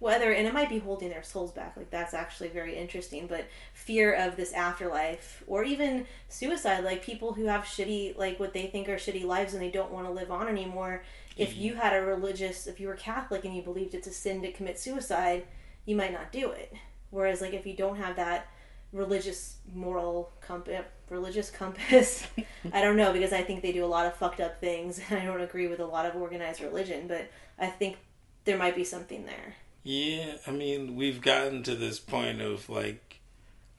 whether, and it might be holding their souls back, like that's actually very interesting, but fear of this afterlife or even suicide, like people who have shitty, like what they think are shitty lives and they don't want to live on anymore if mm-hmm. you had a religious if you were catholic and you believed it's a sin to commit suicide you might not do it whereas like if you don't have that religious moral compass religious compass i don't know because i think they do a lot of fucked up things and i don't agree with a lot of organized religion but i think there might be something there Yeah, I mean, we've gotten to this point of like,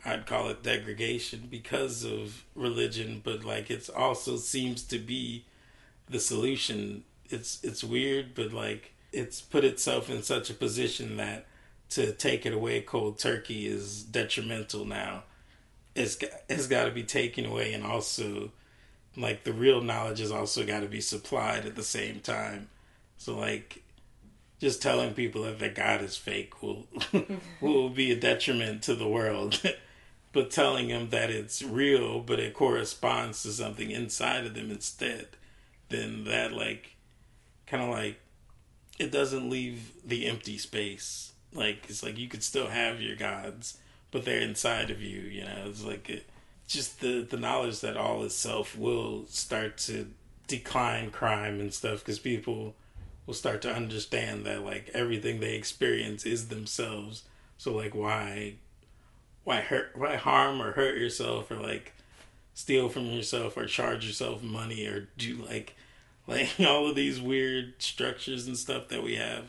I'd call it degradation because of religion, but like, it's also seems to be the solution. It's it's weird, but like, it's put itself in such a position that to take it away cold turkey is detrimental now, it's got to be taken away, and also like the real knowledge has also got to be supplied at the same time. So like just telling people that their God is fake will will be a detriment to the world. but telling them that it's real, but it corresponds to something inside of them instead, then that like kind of like it doesn't leave the empty space. Like it's like you could still have your gods, but they're inside of you. You know, it's like it, just the the knowledge that all itself will start to decline crime and stuff because people will start to understand that like everything they experience is themselves. So like why why hurt why harm or hurt yourself or like steal from yourself or charge yourself money or do like like all of these weird structures and stuff that we have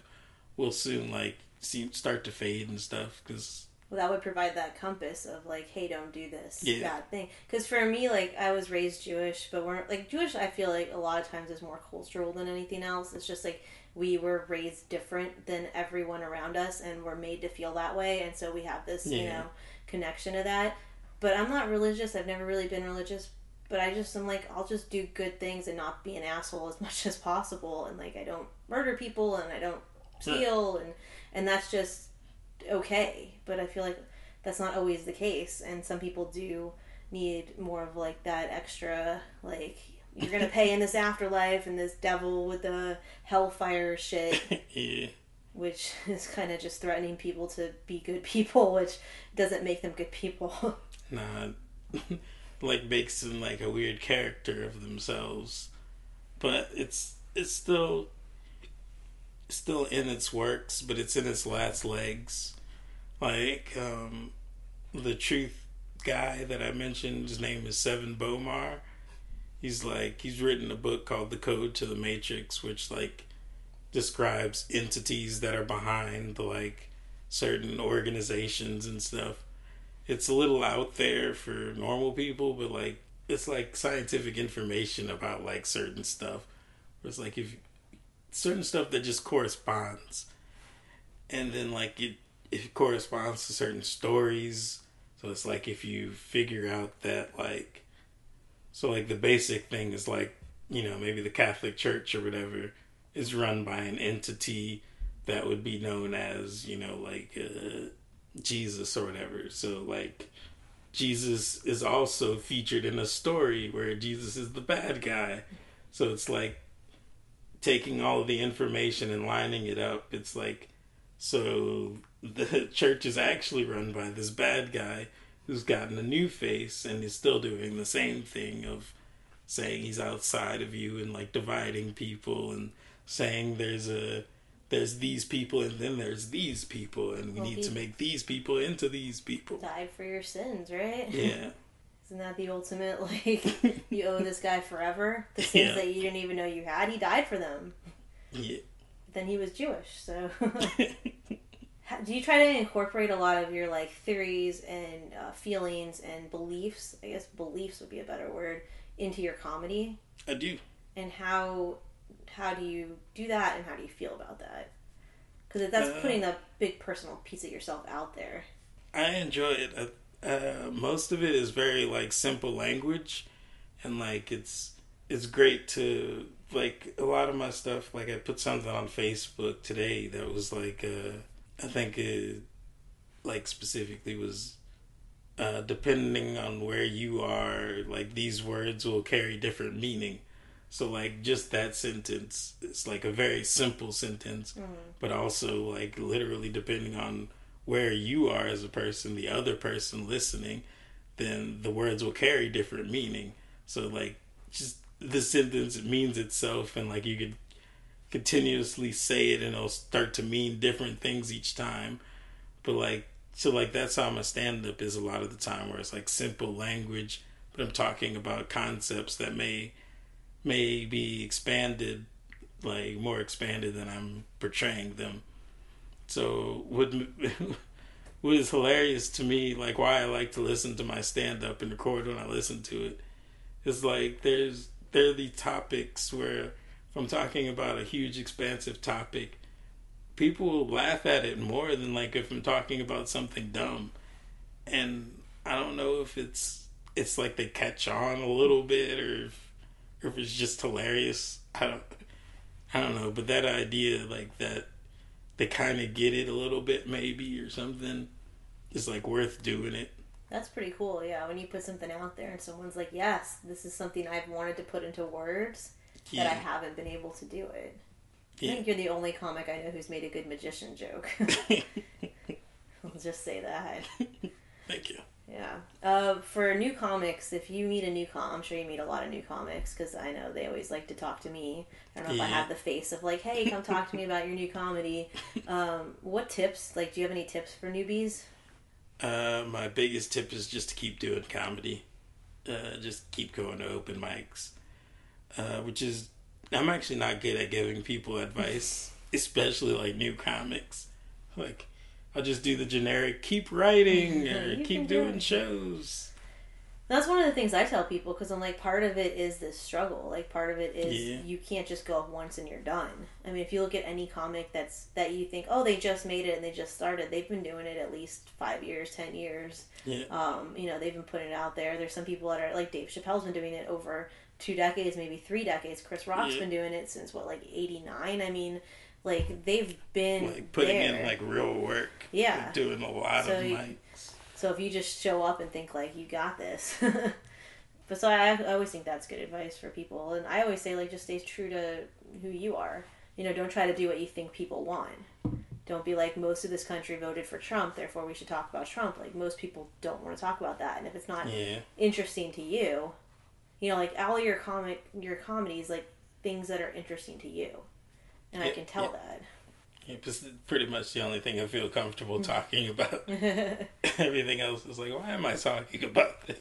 will soon like see start to fade and stuff because well, that would provide that compass of like, hey, don't do this Yeah. bad thing. Because for me, like, I was raised Jewish, but we're like Jewish. I feel like a lot of times is more cultural than anything else. It's just like we were raised different than everyone around us, and we're made to feel that way, and so we have this, you know, connection to that. But I'm not religious. I've never really been religious. But I just am like I'll just do good things and not be an asshole as much as possible, and like I don't murder people and I don't steal, and and that's just okay. But I feel like that's not always the case, and some people do need more of like that extra like you're gonna pay in this afterlife and this devil with the hellfire shit yeah which is kind of just threatening people to be good people which doesn't make them good people nah like makes them like a weird character of themselves. But it's it's still still in its works but it's in its last legs. Like um the truth guy that i mentioned his name is Sevan Bomar. He's like he's written a book called the code to the matrix which like describes entities that are behind the like certain organizations and stuff it's a little out there for normal people, but like it's like scientific information about like certain stuff. It's like if certain stuff that just corresponds, and then like it it corresponds to certain stories. So it's like if you figure out that like, so like the basic thing is like you know maybe the Catholic Church or whatever is run by an entity that would be known as you know like. Uh, Jesus or whatever. So like Jesus is also featured in a story where Jesus is the bad guy. So it's like taking all of the information and lining it up. It's like so the church is actually run by this bad guy who's gotten a new face and is still doing the same thing of saying he's outside of you and like dividing people and saying there's a there's these people and then there's these people and we Well, need to make these people into these people. died for your sins right Yeah. isn't that the ultimate like you owe this guy forever the sins Yeah. that you didn't even know you had he died for them Yeah. then he was jewish so do you try to incorporate a lot of your like theories and uh, feelings and beliefs i guess beliefs would be a better word into your comedy I do. and how how do you do that and how do you feel about that because that's Uh, putting a big personal piece of yourself out there I enjoy it. Uh, uh, most of it is very like simple language, and like it's it's great to like a lot of my stuff. Like I put something on Facebook today that was like uh, I think it like specifically was uh, depending on where you are. Like these words will carry different meaning. So like just that sentence, it's like a very simple sentence, mm-hmm. but also like literally depending on where you are as a person, the other person listening, then the words will carry different meaning. So like just the sentence means itself and like you could continuously say it and it'll start to mean different things each time. But like so like that's how my stand up is a lot of the time where it's like simple language, but I'm talking about concepts that may may be expanded like more expanded than I'm portraying them. So what what is hilarious to me, like why I like to listen to my stand up and record when I listen to it, is like there's there are the topics where if I'm talking about a huge expansive topic, people laugh at it more than like if I'm talking about something dumb. And I don't know if it's it's like they catch on a little bit or if, or if it's just hilarious. I don't I don't know, but that idea like that they kind of get it a little bit maybe or something is like worth doing it. That's pretty cool, yeah. When you put something out there and someone's like, "Yes, this is something I've wanted to put into words Yeah. that I haven't been able to do it." I think you're the only comic I know who's made a good magician joke. I'll just say that. Thank you. Yeah. Uh, for new comics, if you meet a new com, I'm sure you meet a lot of new comics because I know they always like to talk to me. I don't know if I have the face of like, hey, come talk to me about your new comedy. Um, what tips? Like, do you have any tips for newbies? Uh, my biggest tip is just to keep doing comedy. Uh, just keep going to open mics. Uh, which is, I'm actually not good at giving people advice, especially like new comics. Like, I'll just do the generic keep writing or keep doing it. shows. That's one of the things I tell people because I'm like, part of it is this struggle. Like, part of it is Yeah. you can't just go up once and you're done. I mean, if you look at any comic that's that you think, oh, they just made it and they just started, they've been doing it at least five years, ten years. Yeah. Um, you know, they've been putting it out there. There's some people that are like Dave Chappelle's been doing it over two decades, maybe three decades. Chris Rock's Yeah. been doing it since what, like '89. I mean, like they've been Like putting there. in like real work. Yeah. Like, doing a lot So of you- mics. So if you just show up and think like you got this, but so I, I always think that's good advice for people, and I always say like just stay true to who you are. You know, don't try to do what you think people want. Don't be like most of this country voted for Trump, therefore we should talk about Trump. Like most people don't want to talk about that, and if it's not Yeah. interesting to you, you know, like all your comic your comedies like things that are interesting to you, and I can tell yeah. that. Yeah, it's pretty much the only thing I feel comfortable talking about. Everything else is like, why am I talking about this?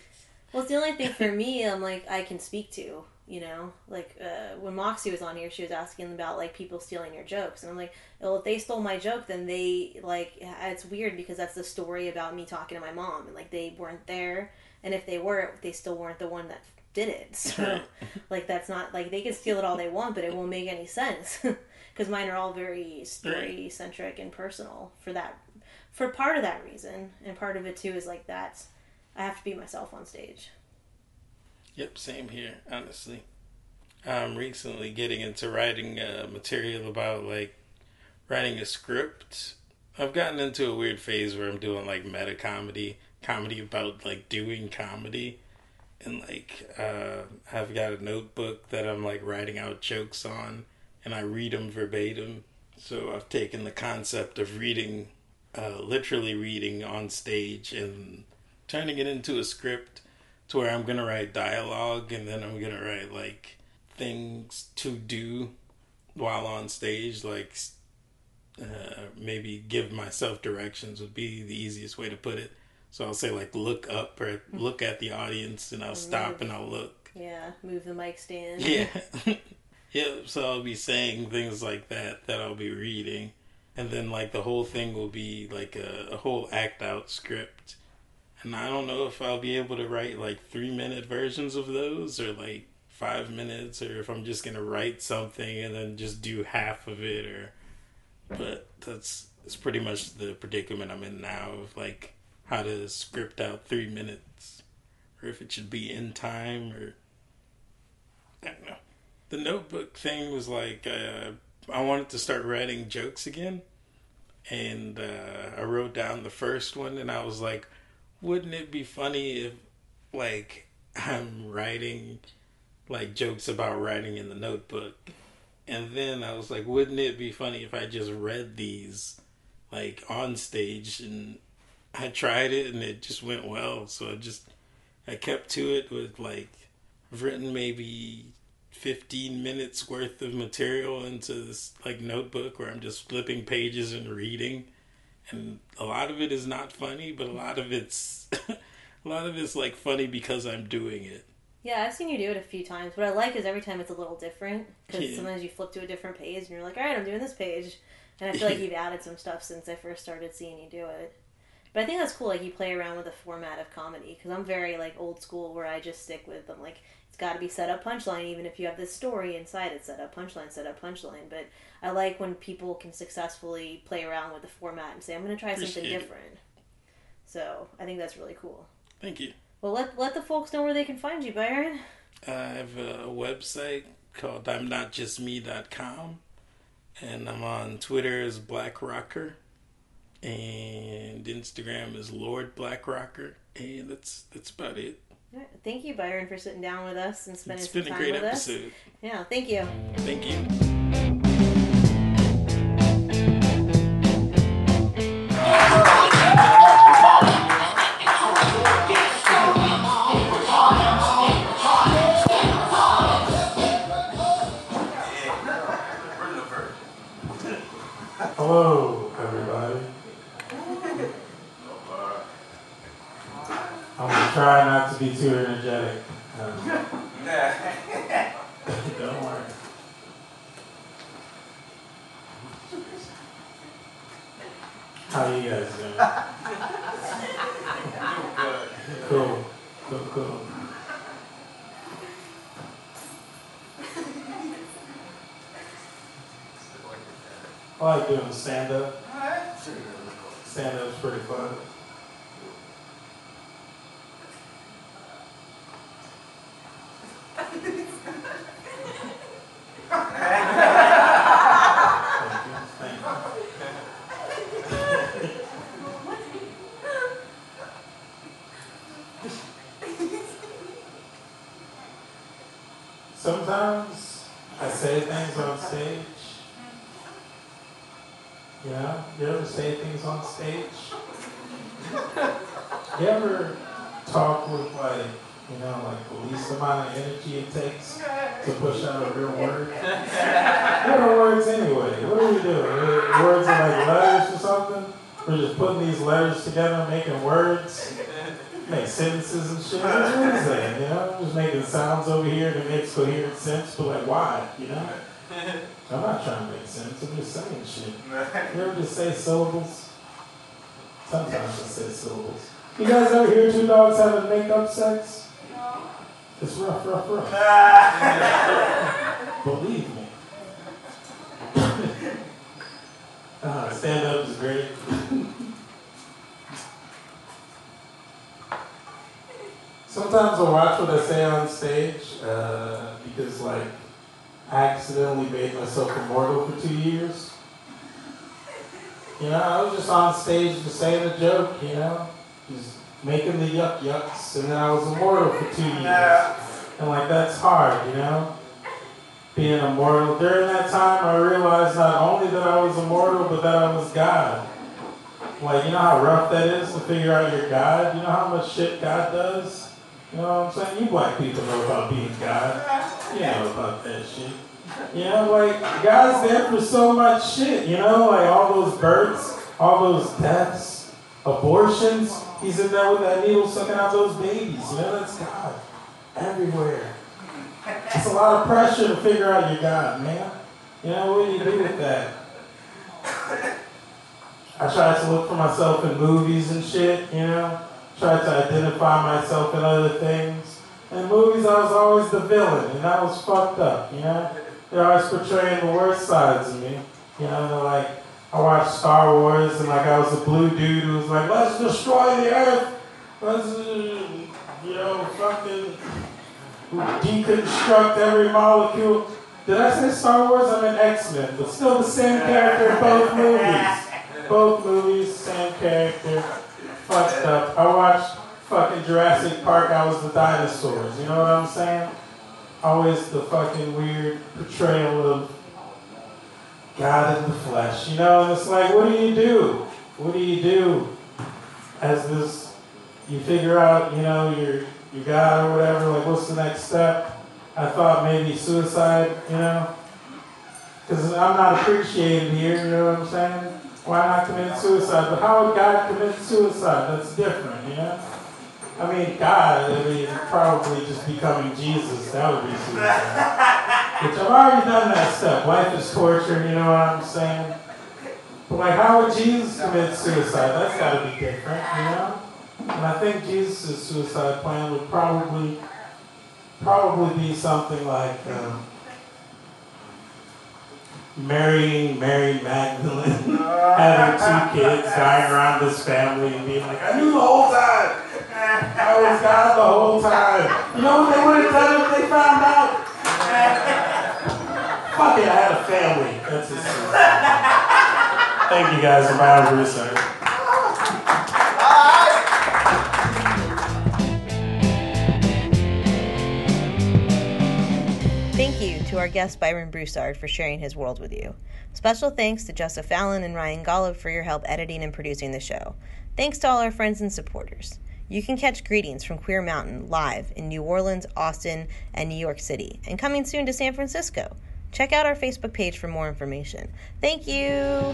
Well, it's the only thing for me. I'm like I can speak to. You know, like uh, when Moxie was on here, she was asking about like people stealing your jokes, and I'm like, well, if they stole my joke, then they like it's weird because that's the story about me talking to my mom, and like they weren't there, and if they were, they still weren't the one that did it. So, like that's not like they can steal it all they want, but it won't make any sense because mine are all very story centric and personal for that for part of that reason, and part of it too is like that I have to be myself on stage. Yep, same here, honestly. I'm recently getting into writing uh, material about like writing a script. I've gotten into a weird phase where I'm doing like meta comedy, comedy about like doing comedy. And like uh, I've got a notebook that I'm like writing out jokes on and I read them verbatim. So I've taken the concept of reading, uh, literally reading on stage and turning it into a script to where I'm gonna write dialogue and then I'm gonna write like things to do while on stage, like uh, maybe give myself directions would be the easiest way to put it. So I'll say like look up or look at the audience, and I'll stop and I'll look. Yeah, move the mic stand. Yeah, yeah. So I'll be saying things like that that I'll be reading, and then like the whole thing will be like a, a whole act out script. And I don't know if I'll be able to write like three minute versions of those or like five minutes or if I'm just gonna write something and then just do half of it or but that's it's pretty much the predicament I'm in now of like how to script out three minutes or if it should be in time or I don't know. The notebook thing was like uh, I wanted to start writing jokes again. And uh, I wrote down the first one and I was like wouldn't it be funny if like I'm writing like jokes about writing in the notebook? And then I was like wouldn't it be funny if I just read these like on stage? And I tried it and it just went well. So I just I kept to it with like I've written maybe 15 minutes worth of material into this like notebook where I'm just flipping pages and reading and a lot of it is not funny, but a lot of it's a lot of it's like funny because I'm doing it. Yeah, I've seen you do it a few times. What I like is every time it's a little different because Yeah. sometimes you flip to a different page and you're like, all right, I'm doing this page. And I feel like you've added some stuff since I first started seeing you do it. But I think that's cool. Like you play around with the format of comedy because I'm very like old school where I just stick with them. Like it's got to be set up punchline, even if you have this story inside it. Set up punchline, set up punchline. But I like when people can successfully play around with the format and say, I'm going to try something Appreciate it. different. So I think that's really cool. Thank you. Well, let let the folks know where they can find you, Byron. I have a website called I'm Not Just Me.com, and I'm on Twitter as Black Rocker, and Instagram is Lord Black Rocker, and that's that's about it. Right. Thank you, Byron, for sitting down with us and spending It's some been a time great with us. episode. Yeah, thank you. Thank you. Like doing stand up. Stand up's pretty fun. Thank you. Thank you. Sometimes I say things on stage. You know, you ever say things on stage? You ever talk with like, you know, like the least amount of energy it takes to push out a real word? What are words anyway? What are we doing? Are Words are like letters or something? We're just putting these letters together, making words, make sentences and shit. What is that? You know, just making sounds over here that makes coherent sense, but like why? You know? I'm not trying to make sense. I'm just saying shit. You ever just say syllables? Sometimes I say syllables. You guys ever hear two dogs having make-up sex? It's rough, rough, rough. Believe me. Sometimes I watch what I say on stage uh, because, like, I accidentally made myself immortal for two years. You know, I was just on stage just saying a joke, you know, just making the yuck yucks, and then I was immortal for two years. And like that's hard, you know, being immortal. During that time, I realized not only that I was immortal, but that I was God. Like, you know how rough that is to figure out you're God. You know how much shit God does. You know what I'm saying? You black people know about being God. You know about that shit. You know, like God's there for so much shit. You know, like all those births, all those deaths, abortions. He's in there with that needle sucking out those babies. You know, that's God everywhere. It's a lot of pressure to figure out your God, man. You know, what do you do with that? I try to look for myself in movies and shit, you know. Try to identify myself in other things. In movies, I was always the villain, and that was fucked up, you know. They're always portraying the worst sides of me. You know, they're like, I watched Star Wars, and like I was a blue dude who was like, let's destroy the Earth. Let's, you know, fucking deconstruct every molecule. Did I say Star Wars? I'm an X-Men, but still the same character in both movies. Both movies, same character. Fucked up. I watched fucking Jurassic Park, I was the dinosaurs. You know what I'm saying? Always the fucking weird portrayal of God in the flesh. You know, and it's like, what do you do? What do you do as this, you figure out, you know, your, your God or whatever, like what's the next step? I thought maybe suicide, you know? Because I'm not appreciated here, you know what I'm saying? Why not commit suicide? But how would God commit suicide? That's different, yeah? I mean, God, I mean, probably just becoming Jesus, that would be suicide. Which I've already done that step. Life is torture, you know what I'm saying? But like, how would Jesus commit suicide? That's got to be different, you know? And I think Jesus' suicide plan would probably, probably be something like um, marrying Mary Magdalene, having two kids, dying around this family, and being like, I knew the whole time. I was God the whole time. You know what they would have done if they found out? Fuck it, I had a family. That's just Thank you guys for Byron Broussard. Our guest Byron Broussard for sharing his world with you. Special thanks to Jessa Fallon and Ryan Golub for your help editing and producing the show. Thanks to all our friends and supporters. You can catch Greetings from Queer Mountain live in New Orleans, Austin, and New York City, and coming soon to San Francisco. Check out our Facebook page for more information. Thank you.